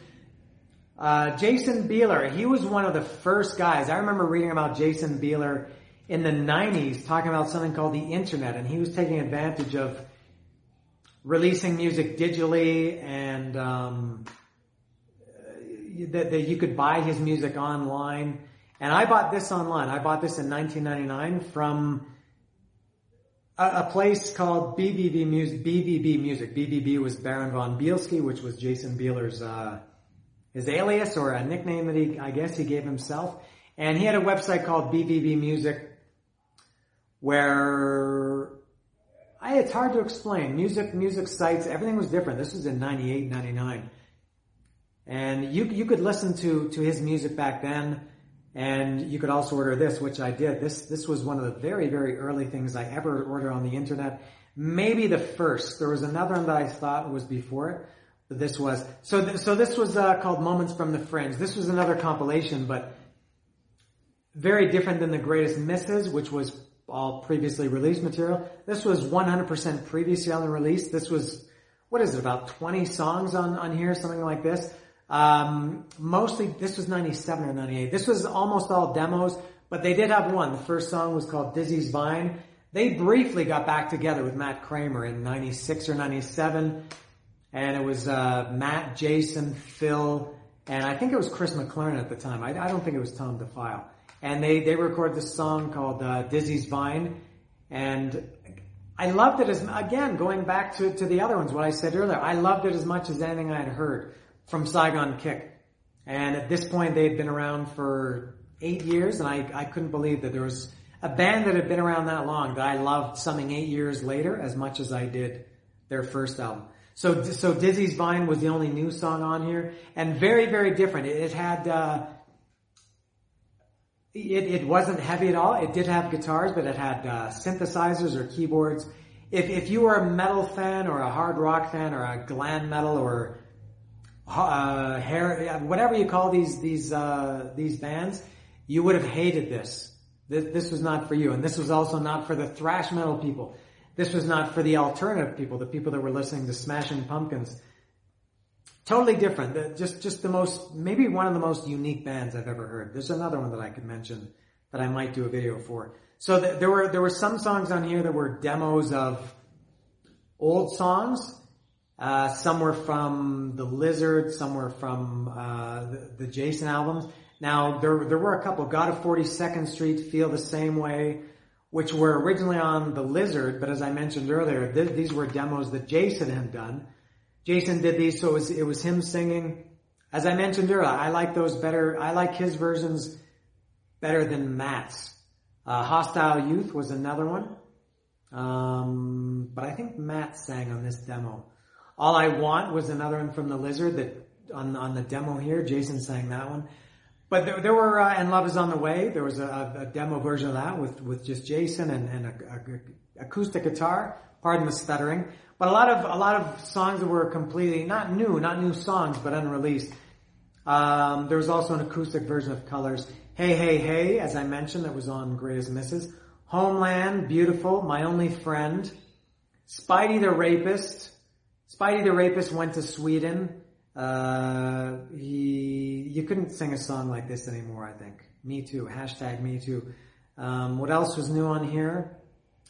Uh, Jason Bieler, he was one of the first guys. I remember reading about Jason Bieler in the 90s talking about something called the internet and he was taking advantage of releasing music digitally and um, that, that you could buy his music online. And I bought this online. I bought this in 1999 from a, a place called BBB Music. BBB Music. BBB was Baron von Bielski, which was Jason Bieler's uh, his alias or a nickname that he, I guess, he gave himself. And he had a website called BBB Music, where I, it's hard to explain. Music, music sites, everything was different. This was in 98, 99. And you, you could listen to, to his music back then and you could also order this, which I did. This, this was one of the very, very early things I ever ordered on the internet. Maybe the first. There was another one that I thought was before it, but this was. So, th- so this was uh, called Moments from the Fringe. This was another compilation, but very different than the Greatest Misses, which was all previously released material. This was 100% previously unreleased. This was, what is it, about 20 songs on, on here, something like this. Um, mostly, this was 97 or 98. This was almost all demos, but they did have one. The first song was called Dizzy's Vine. They briefly got back together with Matt Kramer in 96 or 97. And it was, uh, Matt, Jason, Phil, and I think it was Chris McLernon at the time. I, I don't think it was Tom DeFile. And they, they recorded this song called, uh, Dizzy's Vine. And I loved it as, again, going back to, to the other ones, what I said earlier, I loved it as much as anything I had heard from Saigon Kick. And at this point, they had been around for eight years, and I, I couldn't believe that there was a band that had been around that long that I loved something eight years later as much as I did their first album. So, so Dizzy's Vine was the only new song on here, and very, very different. It, it had, uh, it, it wasn't heavy at all. It did have guitars, but it had uh, synthesizers or keyboards. If, if you were a metal fan or a hard rock fan or a glam metal or uh, hair, whatever you call these these uh, these bands, you would have hated this. this. This was not for you, and this was also not for the thrash metal people. This was not for the alternative people, the people that were listening to Smashing Pumpkins. Totally different. The, just just the most, maybe one of the most unique bands I've ever heard. There's another one that I could mention that I might do a video for. So th- there were there were some songs on here that were demos of old songs. Uh, some were from the Lizard, some were from uh, the, the, Jason albums. Now there there were a couple. God of 42nd Street feel the same way, which were originally on the Lizard, but as I mentioned earlier, th- these were demos that Jason had done. Jason did these, so it was, it was him singing. As I mentioned earlier, I like those better. I like his versions better than Matt's. Uh, Hostile Youth was another one. Um, but I think Matt sang on this demo. All I Want was another one from the Lizard that on on the demo here. Jason sang that one. But there, there were uh, and Love Is on the Way. There was a, a, demo version of that with with just Jason and, and a, a, acoustic guitar. Pardon the stuttering. But a lot of a lot of songs that were completely not new, not new songs, but unreleased. Um, there was also an acoustic version of Colors. Hey Hey Hey, as I mentioned, that was on Greatest Misses. Homeland, Beautiful, My Only Friend. Spidey the Rapist. Spidey the Rapist went to Sweden. Uh, he, you couldn't sing a song like this anymore, I think. Me too. Hashtag me too. Um, what else was new on here?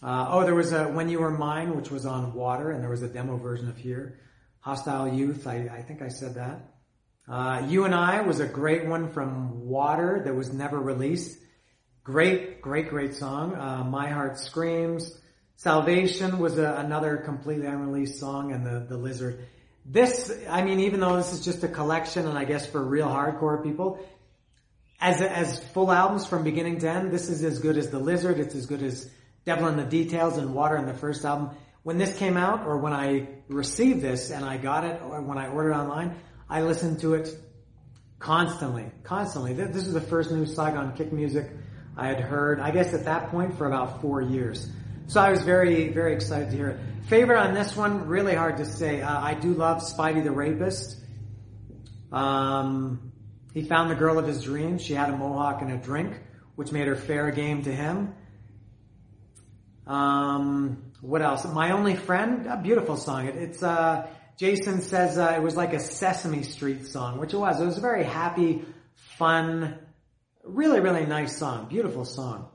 Uh, oh, there was a When You Were Mine, which was on Water, and there was a demo version of here. Hostile Youth, I, I think I said that. Uh, you and I was a great one from Water that was never released. Great, great, great song. Uh, My Heart Screams. Salvation was a, another completely unreleased song, and the, the Lizard. This, I mean, even though this is just a collection, and I guess for real hardcore people, as as full albums from beginning to end, this is as good as the Lizard. It's as good as Devil in the Details and Water in the first album. When this came out, or when I received this and I got it, or when I ordered online, I listened to it constantly, constantly. This is the first new Saigon kick music I had heard, I guess at that point for about four years. So I was very, very excited to hear it. Favorite on this one, really hard to say. Uh, I do love Spidey the Rapist. Um, he found the girl of his dreams. She had a mohawk and a drink, which made her fair game to him. Um, what else? My Only Friend, a beautiful song. It, it's, uh, Jason says, uh, it was like a Sesame Street song, which it was. It was a very happy, fun, really, really nice song. Beautiful song.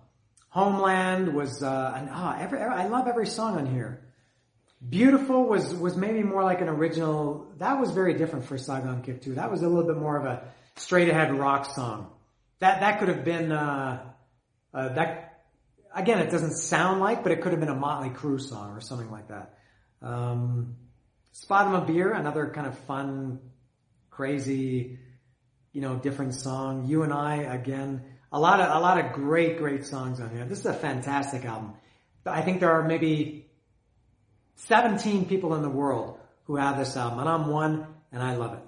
Homeland was, uh, ah, every, every, I love every song on here. Beautiful was, was maybe more like an original, that was very different for Saigon Kick too. That was a little bit more of a straight ahead rock song. That, that could have been, uh, uh, that again, it doesn't sound like, but it could have been a Motley Crue song or something like that. Um, Spot of a Beer, another kind of fun, crazy, you know, different song. You and I, again, a lot of, a lot of great, great songs on here. This is a fantastic album. I think there are maybe 17 people in the world who have this album, and I'm one, and I love it.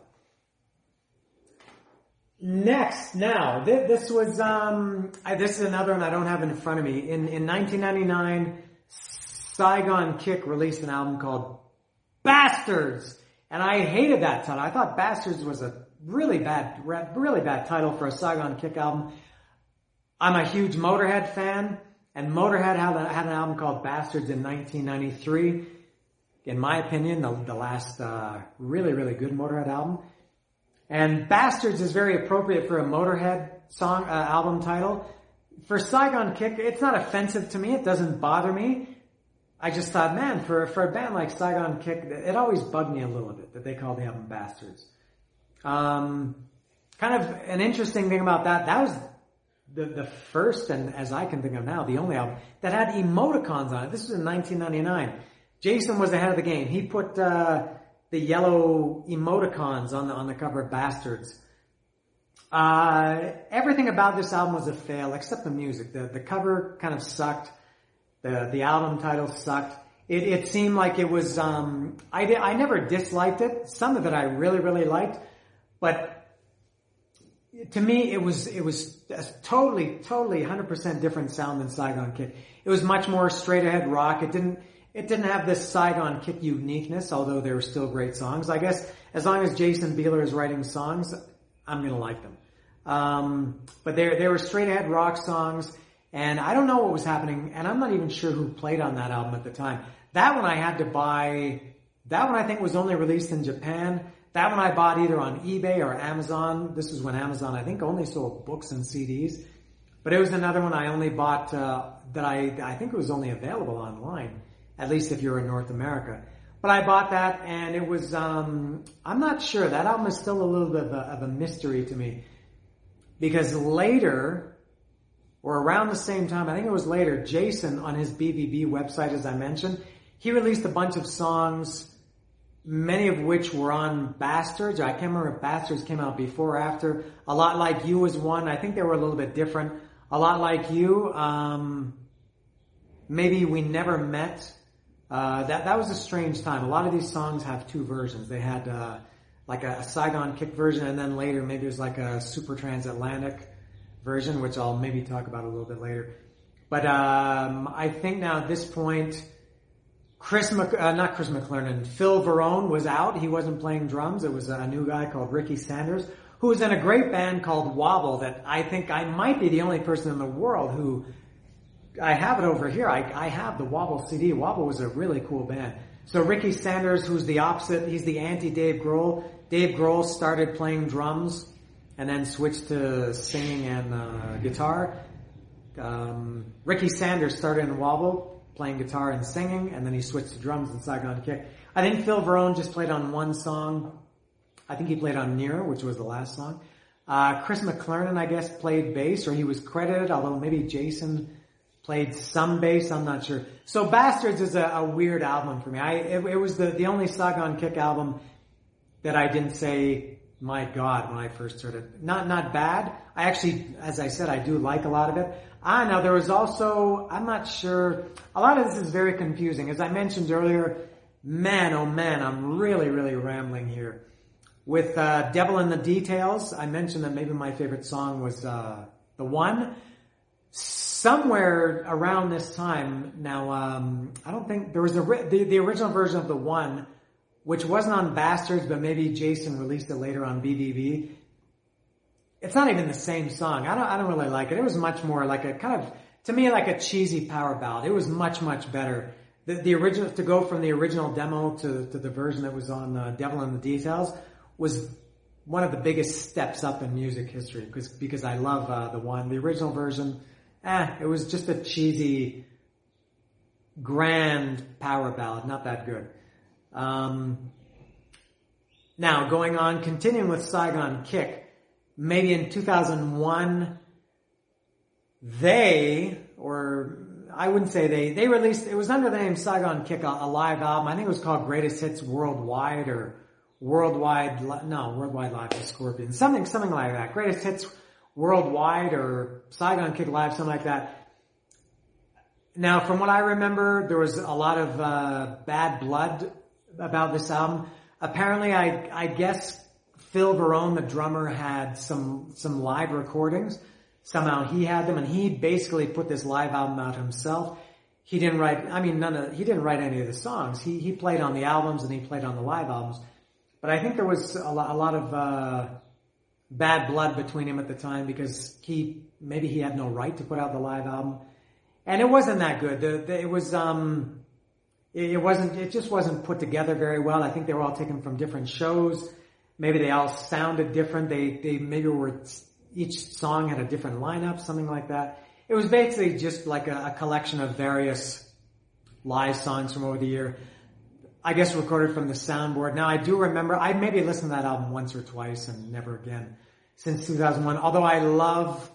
Next, now, th- this was, um, I, this is another one I don't have in front of me. In, in 1999, Saigon Kick released an album called Bastards! And I hated that title. I thought Bastards was a really bad, really bad title for a Saigon Kick album. I'm a huge Motorhead fan, and Motorhead had, an album called Bastards in 1993. In my opinion, the, the last, uh, really, really good Motorhead album. And Bastards is very appropriate for a Motorhead song, uh, album title. For Saigon Kick, it's not offensive to me. It doesn't bother me. I just thought, man, for, for a band like Saigon Kick, it always bugged me a little bit that they called the album Bastards. Um, kind of an interesting thing about that, that was the, the first, and as I can think of now, the only album that had emoticons on it. This was in 1999. Jason was ahead of the game. He put, uh, the yellow emoticons on the on the cover of Bastards. Uh, everything about this album was a fail except the music. The the cover kind of sucked. The the album title sucked. It it seemed like it was. Um, I I never disliked it. Some of it I really really liked, but to me it was it was totally totally 100% different sound than Saigon Kick. It was much more straight ahead rock. It didn't it didn't have this Saigon Kick uniqueness, although they were still great songs. I guess as long as Jason Bieler is writing songs, I'm gonna like them. Um, but they they were straight ahead rock songs, and I don't know what was happening, and I'm not even sure who played on that album at the time. That one I had to buy. That one I think was only released in Japan. That one I bought either on eBay or Amazon. This is when Amazon I think only sold books and CDs. But it was another one I only bought uh, that I I think it was only available online at least if you're in North America. but I bought that and it was, um, I'm not sure. That album is still a little bit of a, of a mystery to me. Because later, or around the same time, I think it was later, Jason on his BBB website, as I mentioned, he released a bunch of songs, many of which were on Bastards. I can't remember if Bastards came out before or after. A Lot Like You was one. I think they were a little bit different. A Lot Like You, um, maybe We Never Met. Uh, that, that was a strange time. A lot of these songs have two versions. They had, uh, like a, Saigon Kick version and then later maybe there's like a super transatlantic version, which I'll maybe talk about a little bit later. But, um, I think now at this point, Chris, Mc, uh, not Chris McLernon, Phil Varone was out. He wasn't playing drums. It was a new guy called Ricky Sanders, who was in a great band called Wobble that I think I might be the only person in the world who I have it over here. I, I have the Wobble CD. Wobble was a really cool band. So Ricky Sanders, who's the opposite, he's the anti Dave Grohl. Dave Grohl started playing drums and then switched to singing and uh, guitar. Um, Ricky Sanders started in Wobble, playing guitar and singing, and then he switched to drums in Saigon Kick. I think Phil Varone just played on one song. I think he played on Near, which was the last song. Uh, Chris McLernon, I guess, played bass, or he was credited, although maybe Jason played some bass, I'm not sure. So Bastards is a, a weird album for me. I, it, it, was the, the only Saigon Kick album that I didn't say, my God, when I first heard it. Not, not bad. I actually, as I said, I do like a lot of it. Ah, now there was also, I'm not sure, a lot of this is very confusing. As I mentioned earlier, man, oh man, I'm really, really rambling here. With, uh, Devil in the Details, I mentioned that maybe my favorite song was, uh, The One somewhere around this time, now, um, I don't think there was a, the, the original version of the one, which wasn't on Bastards, but maybe Jason released it later on BBB. It's not even the same song. I don't, I don't really like it. It was much more like a kind of, to me, like a cheesy power ballad. It was much, much better. The, the original, to go from the original demo to, to the version that was on uh, Devil in the Details was one of the biggest steps up in music history because, because I love, uh, the one, the original version, eh, it was just a cheesy, grand power ballad, not that good. Um, now, going on, continuing with Saigon Kick, maybe in 2001, they, or I wouldn't say they, they released, it was under the name Saigon Kick, a, a live album. I think it was called Greatest Hits Worldwide or Worldwide, no, Worldwide Live with Scorpions. Something, something like that. Greatest Hits worldwide or Saigon Kick Live, something like that. Now, from what I remember, there was a lot of uh, bad blood about this album. Apparently, I, I guess Phil Varone, the drummer, had some some live recordings. Somehow he had them, and he basically put this live album out himself. He didn't write. I mean, none of he didn't write any of the songs. He he played on the albums and he played on the live albums. But I think there was a lot, a lot of uh, bad blood between him at the time because he maybe he had no right to put out the live album, and it wasn't that good. The, the, it was um, it, it, wasn't. It just wasn't put together very well. I think they were all taken from different shows. Maybe they all sounded different. They they maybe were each song had a different lineup, something like that. It was basically just like a, a collection of various live songs from over the year. I guess recorded from the soundboard. Now I do remember, I maybe listened to that album once or twice and never again since 2001. Although I love,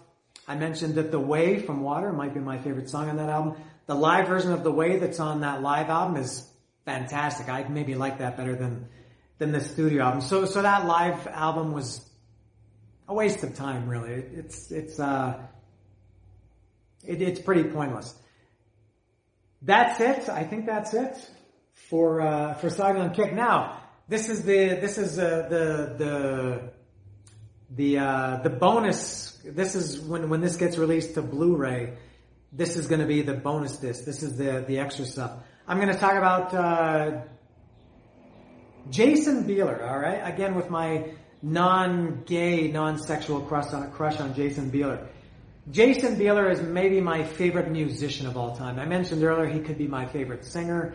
I mentioned that The Way from Water might be my favorite song on that album. The live version of The Way that's on that live album is fantastic. I maybe like that better than, than the studio album. So, so that live album was a waste of time, really. It's, it's, uh, it, it's pretty pointless. That's it. I think that's it for uh, for Saigon Kick. Now, this is the this is uh, the the the uh, the bonus. This is when when this gets released to Blu-ray. This is going to be the bonus disc. This is the the extra stuff. I'm going to talk about uh, Jason Bieler. All right, again with my non-gay, non-sexual crush on crush on Jason Bieler. Jason Bieler is maybe my favorite musician of all time. I mentioned earlier he could be my favorite singer.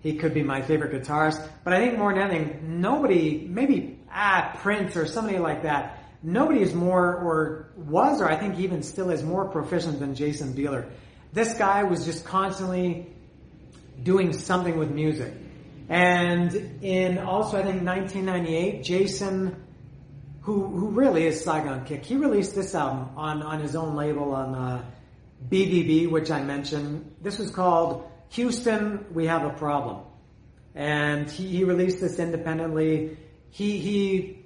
He could be my favorite guitarist. But I think more than anything, nobody, maybe, ah, Prince or somebody like that, nobody is more, or was, or I think even still is more proficient than Jason Bieler. This guy was just constantly doing something with music. And in also, I think 1998, Jason, who who really is Saigon Kick, he released this album on on his own label on uh, BBB, which I mentioned. This was called Houston. We have a problem, and he, he released this independently. He he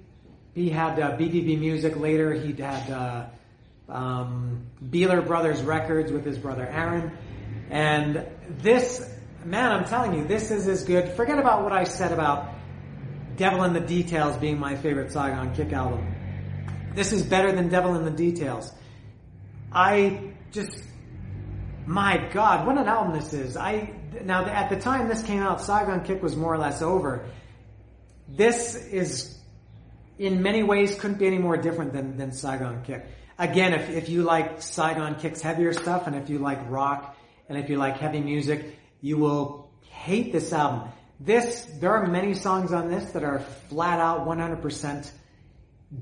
he had uh, BBB Music later. He had uh, um, Bieler Brothers Records with his brother Aaron, and this man, I'm telling you, this is as good. Forget about what I said about Devil in the Details being my favorite Saigon Kick album. This is better than Devil in the Details. I just, my God, what an album this is. I now at the time this came out, Saigon Kick was more or less over. This is, in many ways, couldn't be any more different than than Saigon Kick. Again, if if you like Saigon Kick's heavier stuff, and if you like rock, and if you like heavy music, you will hate this album. This, there are many songs on this that are flat out 100%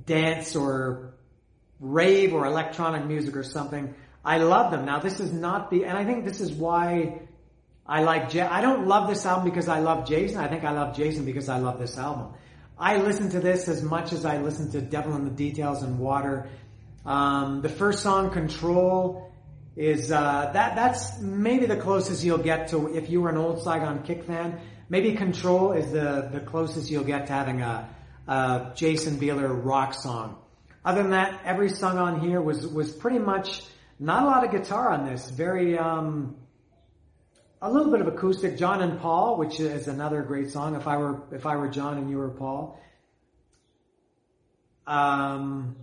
dance or rave or electronic music or something. I love them. Now this is not the, and I think this is why I like, I don't love this album because I love Jason. I think I love Jason because I love this album. I listen to this as much as I listen to Devil in the Details and Water. Um, the first song, Control, is uh, that that's maybe the closest you'll get to if you were an old Saigon Kick fan. Maybe Control is the the closest you'll get to having a, a Jason Bieler rock song. Other than that, every song on here was was pretty much not a lot of guitar on this. Very um, a little bit of acoustic. John and Paul, which is another great song. If I were if I were John and you were Paul. Um,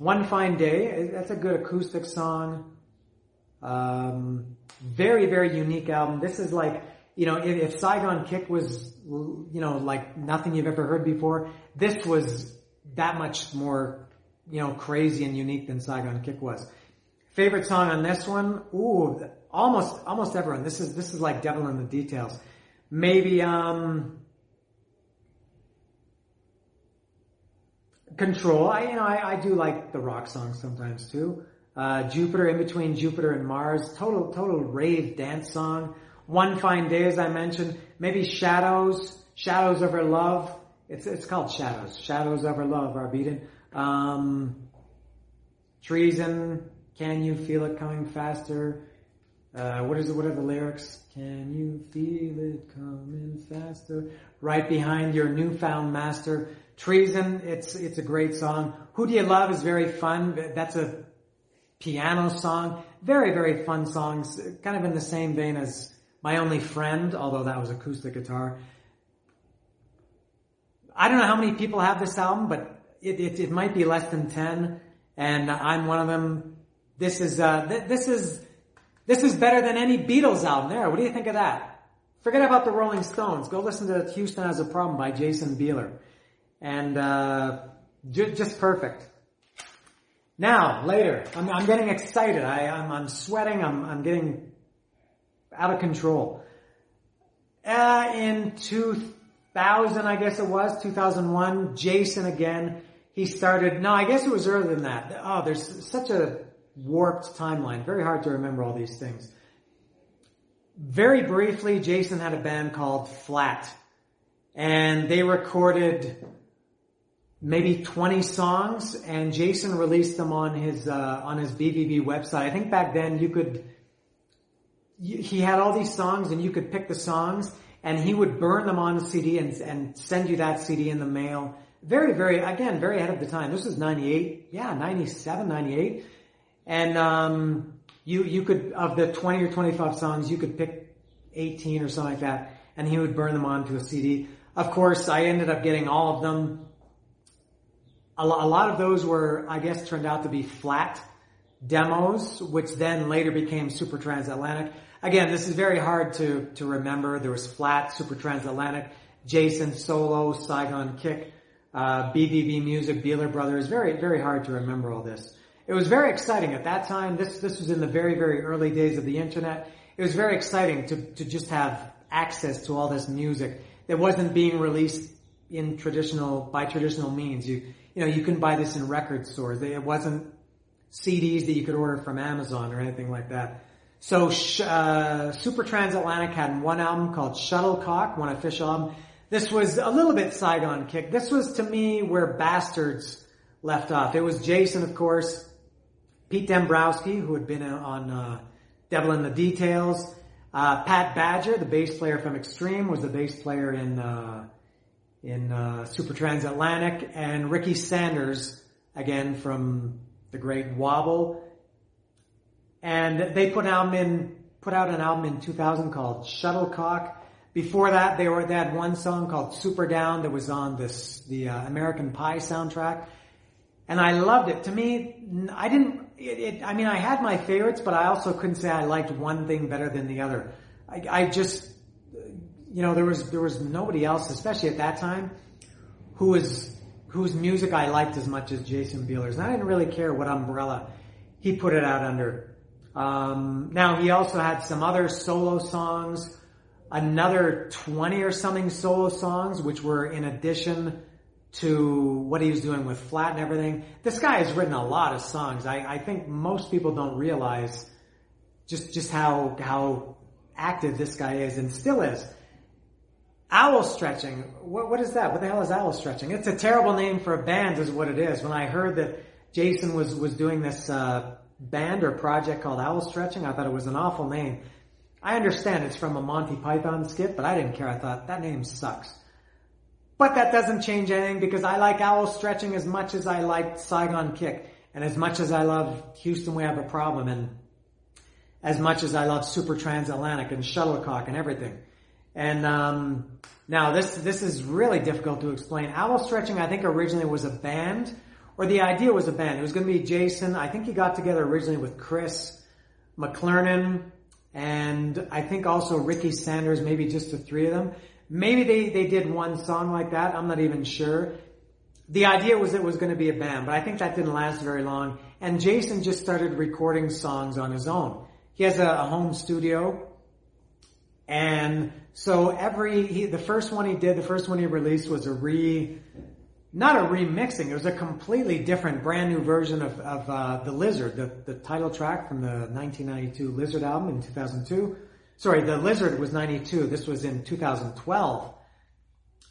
one Fine Day, that's a good acoustic song. Um, very, very unique album. This is like, you know, if, if, Saigon Kick was, you know, like nothing you've ever heard before, this was that much more, you know, crazy and unique than Saigon Kick was. Favorite song on this one? Ooh, almost, almost everyone. This is, this is like Devil in the Details. Maybe, um, Control. I you know I, I do like the rock songs sometimes too. Uh, Jupiter in between Jupiter and Mars. Total total rave dance song. One fine day, as I mentioned. Maybe Shadows. Shadows over Love. It's it's called Shadows. Shadows over Love. Arbitan. Um, treason. Can you feel it coming faster? Uh, what is it? What are the lyrics? Can you feel it coming faster? Right behind your newfound master. Treason, it's, it's a great song. Who Do You Love is very fun. That's a piano song. Very, very fun songs. Kind of in the same vein as My Only Friend, although that was acoustic guitar. I don't know how many people have this album, but it, it, it might be less than 10. And I'm one of them. This is, uh, th- this is, this is better than any Beatles album there. What do you think of that? Forget about the Rolling Stones. Go listen to Houston Has a Problem by Jason Bieler and uh, j- just perfect. Now, later, I'm, I'm getting excited. I, am I'm, I'm sweating. I'm, I'm getting out of control. Uh, in 2000, I guess it was, 2001, Jason again, he started, no, I guess it was earlier than that. Oh, there's such a warped timeline. Very hard to remember all these things. Very briefly, Jason had a band called Flat. And they recorded maybe 20 songs and Jason released them on his, uh, on his BBB website. I think back then you could, he had all these songs and you could pick the songs and he would burn them on CD and, and send you that CD in the mail. Very, very, again, very ahead of the time. This was 98, yeah, 97, 98. And, um, you, you could, of the 20 or 25 songs, you could pick 18 or something like that and he would burn them onto a CD. Of course, I ended up getting all of them a lot of those were, I guess, turned out to be flat demos, which then later became Super Transatlantic. Again, this is very hard to, to remember. There was flat, Super Transatlantic, Jason Solo, Saigon Kick, uh, BBB Music, Bieler Brothers. Very, very hard to remember all this. It was very exciting at that time. This, this was in the very, very early days of the internet. It was very exciting to, to just have access to all this music that wasn't being released in traditional, by traditional means. You, you know, you couldn't buy this in record stores. It wasn't CDs that you could order from Amazon or anything like that. So uh, Super Transatlantic had one album called Shuttlecock, one official album. This was a little bit Saigon Kick. This was to me where Bastards left off. It was Jason, of course, Pete Dembrowski, who had been on uh, Devil in the Details, uh, Pat Badger, the bass player from Extreme, was the bass player in uh, in uh, Super Transatlantic, and Ricky Sanders, again from the Great Wobble, and they put out in put out an album in 2000 called Shuttlecock. Before that, they were they had one song called Super Down that was on this the uh, American Pie soundtrack, and I loved it. To me, I didn't. It, it, I mean, I had my favorites, but I also couldn't say I liked one thing better than the other. I, I just, you know, there was there was nobody else, especially at that time, who was whose music I liked as much as Jason Bieler's, and I didn't really care what umbrella he put it out under. Um, now he also had some other solo songs, another 20 or something solo songs, which were in addition to what he was doing with Flat and everything. This guy has written a lot of songs. I, I think most people don't realize just, just how, how active this guy is and still is. Owl stretching. What, what is that? What the hell is owl stretching? It's a terrible name for a band is what it is. When I heard that Jason was, was doing this, uh, band or project called Owl Stretching. I thought it was an awful name. I understand it's from a Monty Python skit, but I didn't care. I thought that name sucks. But that doesn't change anything because I like Owl Stretching as much as I like Saigon Kick and as much as I love Houston We Have a Problem and as much as I love Super Transatlantic and Shuttlecock and everything. And um, now this this is really difficult to explain. Owl Stretching I think originally was a band or the idea was a band. It was going to be Jason. I think he got together originally with Chris McLernon and I think also Ricky Sanders, maybe just the three of them. Maybe they, they did one song like that. I'm not even sure. The idea was it was going to be a band, but I think that didn't last very long. And Jason just started recording songs on his own. He has a, a home studio. And so every, he, the first one he did, the first one he released was a re, not a remixing. It was a completely different, brand new version of, of uh, the Lizard, the, the title track from the 1992 Lizard album in 2002. Sorry, the Lizard was 92. This was in 2012.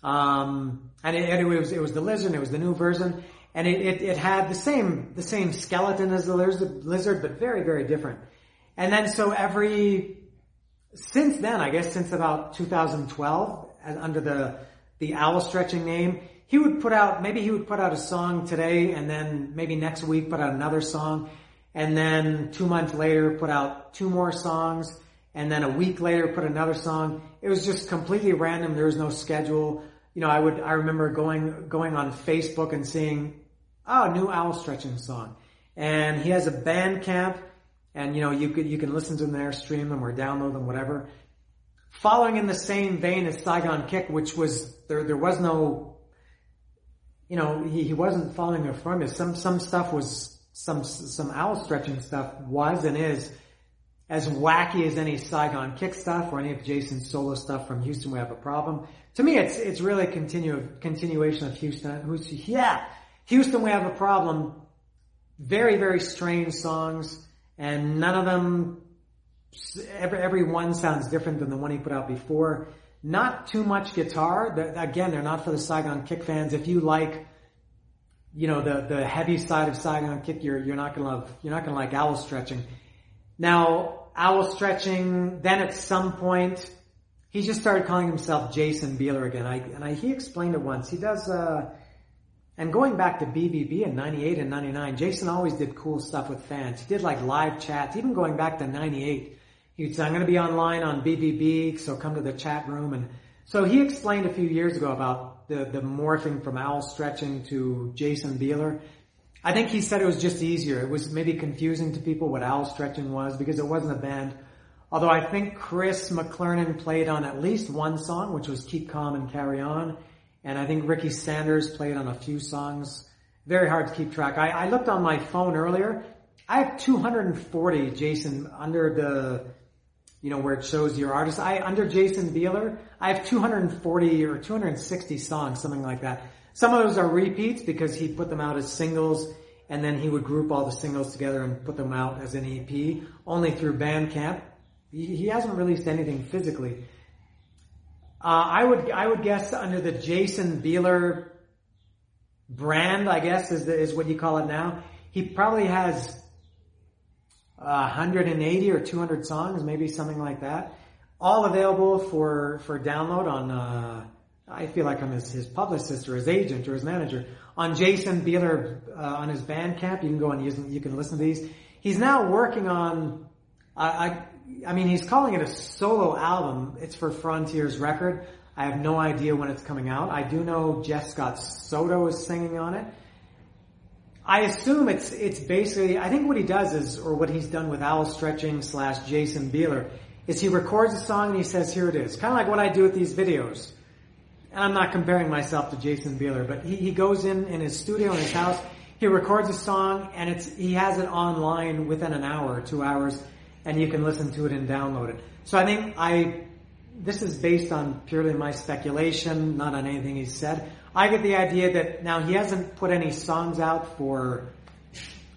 Um, and it, it, was it was the Lizard. It was the new version, and it, it, it had the same the same skeleton as the Lizard, but very very different. And then so every since then, I guess since about 2012, under the the owl stretching name, he would put out, maybe he would put out a song today and then maybe next week put out another song and then two months later put out two more songs and then a week later put another song. It was just completely random. There was no schedule. You know, I would, I remember going, going on Facebook and seeing, oh, new owl stretching song. And he has a Bandcamp and you know, you could, you can listen to them there, stream them or download them, whatever. Following in the same vein as Saigon Kick, which was, there, there was no you know, he, he wasn't following a formula. Some, some stuff was, some, some owl stretching stuff was and is as wacky as any Saigon kick stuff or any of Jason's solo stuff from Houston We Have a Problem. To me, it's, it's really a continue, continuation of Houston. Who's, yeah, Houston We Have a Problem. Very, very strange songs and none of them, every, every one sounds different than the one he put out before. Not too much guitar. again, they're not for the Saigon Kick fans. If you like, you know, the, the heavy side of Saigon Kick, you're, you're not gonna love, you're not gonna like owl stretching. Now, owl stretching, then at some point, he just started calling himself Jason Bieler again. I, and I, he explained it once. He does, uh, and going back to BBB in 98 and 99, Jason always did cool stuff with fans. He did like live chats, even going back to 98 He'd say, I'm going to be online on BBB, so come to the chat room. And so he explained a few years ago about the, the morphing from owl stretching to Jason Bieler. I think he said it was just easier. It was maybe confusing to people what owl stretching was because it wasn't a band. Although I think Chris McLernon played on at least one song, which was Keep Calm and Carry On. And I think Ricky Sanders played on a few songs. Very hard to keep track. I, I looked on my phone earlier. I have 240 Jason under the you know, where it shows your artist. I, under Jason Bieler, I have 240 or 260 songs, something like that. Some of those are repeats because he put them out as singles and then he would group all the singles together and put them out as an EP, only through Bandcamp. He, he hasn't released anything physically. Uh, I would I would guess under the Jason Bieler brand, I guess is the, is what you call it now. He probably has 180 or 200 songs, maybe something like that, all available for for download on. Uh, I feel like I'm his, his publicist or his agent or his manager on Jason Bieler uh, on his Bandcamp. You can go and use you can listen to these. He's now working on. I, I I mean, he's calling it a solo album. It's for Frontiers record. I have no idea when it's coming out. I do know Jeff Scott Soto is singing on it. I assume it's it's basically. I think what he does is, or what he's done with Owl Stretching slash Jason Bieler, is he records a song and he says, "Here it is." Kind of like what I do with these videos. And I'm not comparing myself to Jason Bieler, but he, he goes in in his studio in his house. He records a song and it's he has it online within an hour, two hours and you can listen to it and download it. So I think I, this is based on purely my speculation, not on anything he's said. I get the idea that now he hasn't put any songs out for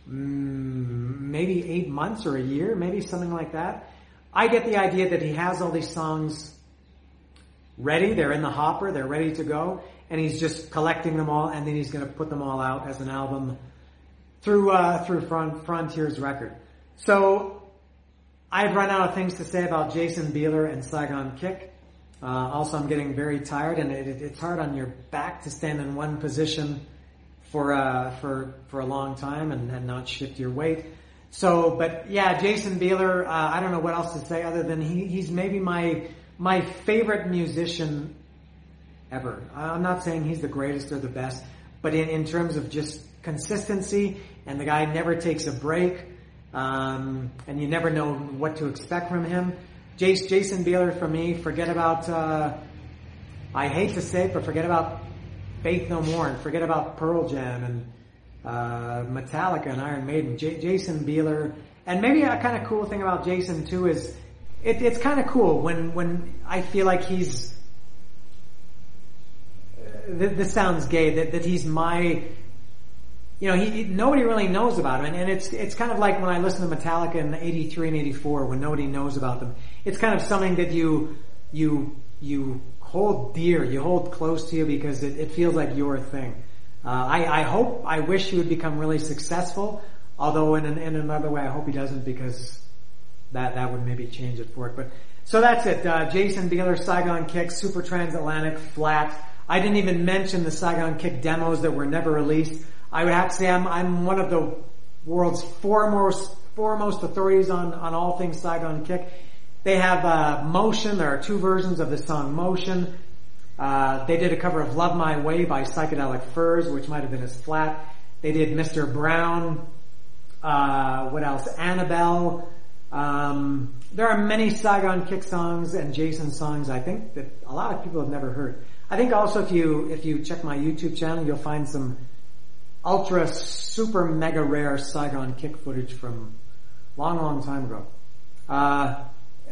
mm, maybe eight months or a year, maybe something like that. I get the idea that he has all these songs ready, they're in the hopper, they're ready to go, and he's just collecting them all, and then he's going to put them all out as an album through uh, through Front, Frontiers Record. So I've run out of things to say about Jason Bieler and Saigon Kick. Uh, also, I'm getting very tired, and it, it, it's hard on your back to stand in one position for uh, for for a long time and, and, not shift your weight. So, but yeah, Jason Bieler. Uh, I don't know what else to say other than he, he's maybe my my favorite musician ever. I'm not saying he's the greatest or the best, but in, in terms of just consistency, and the guy never takes a break. Um, and you never know what to expect from him. Jace, Jason Bieler for me, forget about, uh, I hate to say it, but forget about Faith No More and forget about Pearl Jam and uh, Metallica and Iron Maiden. J- Jason Bieler, and maybe a kind of cool thing about Jason too is it, it's kind of cool when when I feel like he's. Uh, this sounds gay that, that he's my you know, he, nobody really knows about him. And, and, it's, it's kind of like when I listen to Metallica in 83 and 84 when nobody knows about them. It's kind of something that you, you, you hold dear, you hold close to you because it, it feels like your thing. Uh, I, I hope, I wish he would become really successful, although in, an, in another way I hope he doesn't because that, that would maybe change it for it. But, so that's it. Uh, Jason Bieler, Saigon Kick, Super Transatlantic, Flat. I didn't even mention the Saigon Kick demos that were never released. I would have to say I'm, I'm one of the world's foremost, foremost authorities on, on all things Saigon Kick. They have uh, Motion. There are two versions of the song Motion. Uh, they did a cover of Love My Way by Psychedelic Furs, which might have been as flat. They did Mr. Brown. Uh, what else? Annabelle. Um, there are many Saigon Kick songs and Jason songs I think that a lot of people have never heard. I think also if you if you check my YouTube channel, you'll find some ultra super mega rare Saigon kick footage from long, long time ago. Uh,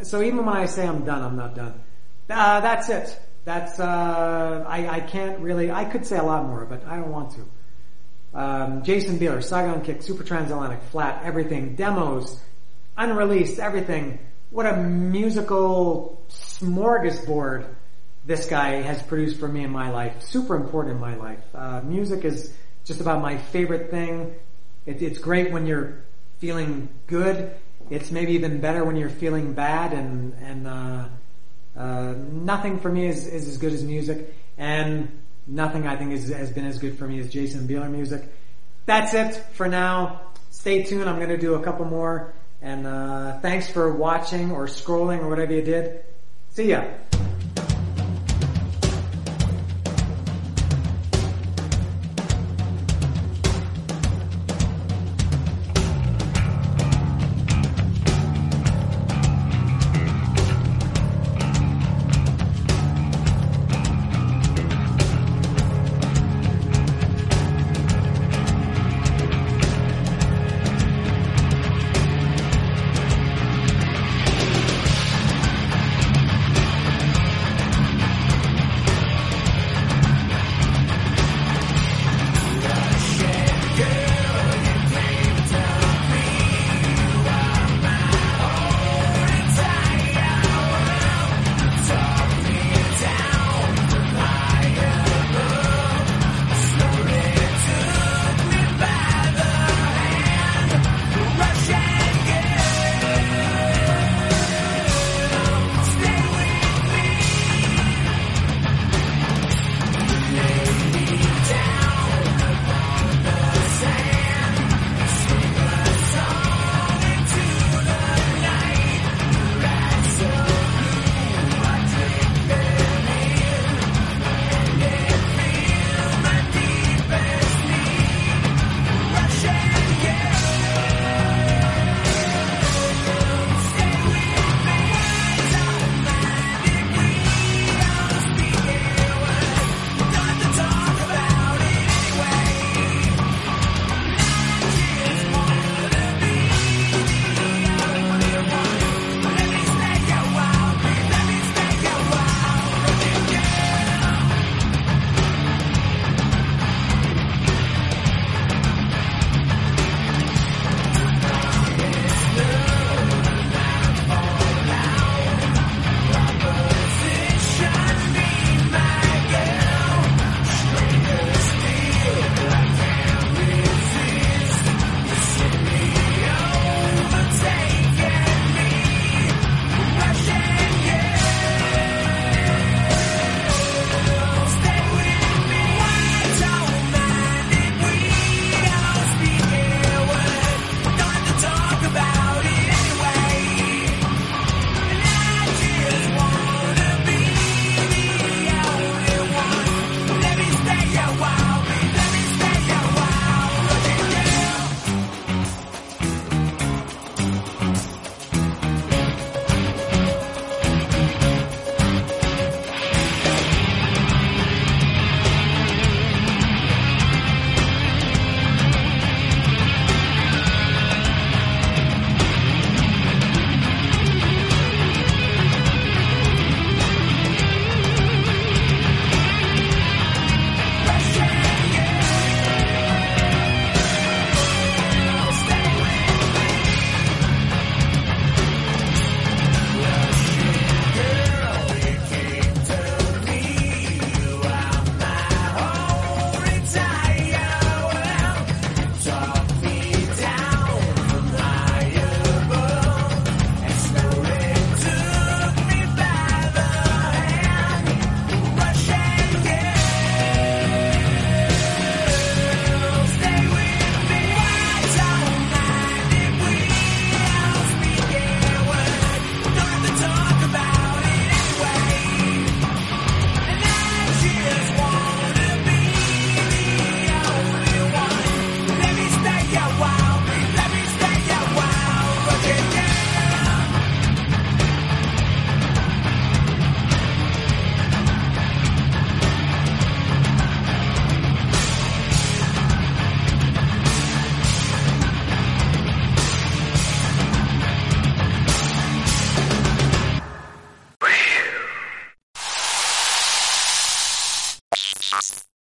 so even when I say I'm done, I'm not done. Uh, that's it. That's uh, I, I can't really. I could say a lot more, but I don't want to. Um, Jason Bieler, Saigon Kick, Super Transatlantic, Flat, everything, demos, unreleased, everything. What a musical smorgasbord this guy has produced for me in my life. Super important in my life. Uh, music is just about my favorite thing. It, it's great when you're feeling good. It's maybe even better when you're feeling bad and, and, uh, uh, nothing for me is, is as good as music and nothing I think is, has been as good for me as Jason Bieler music. That's it for now. Stay tuned. I'm going to do a couple more and, uh, thanks for watching or scrolling or whatever you did. See ya.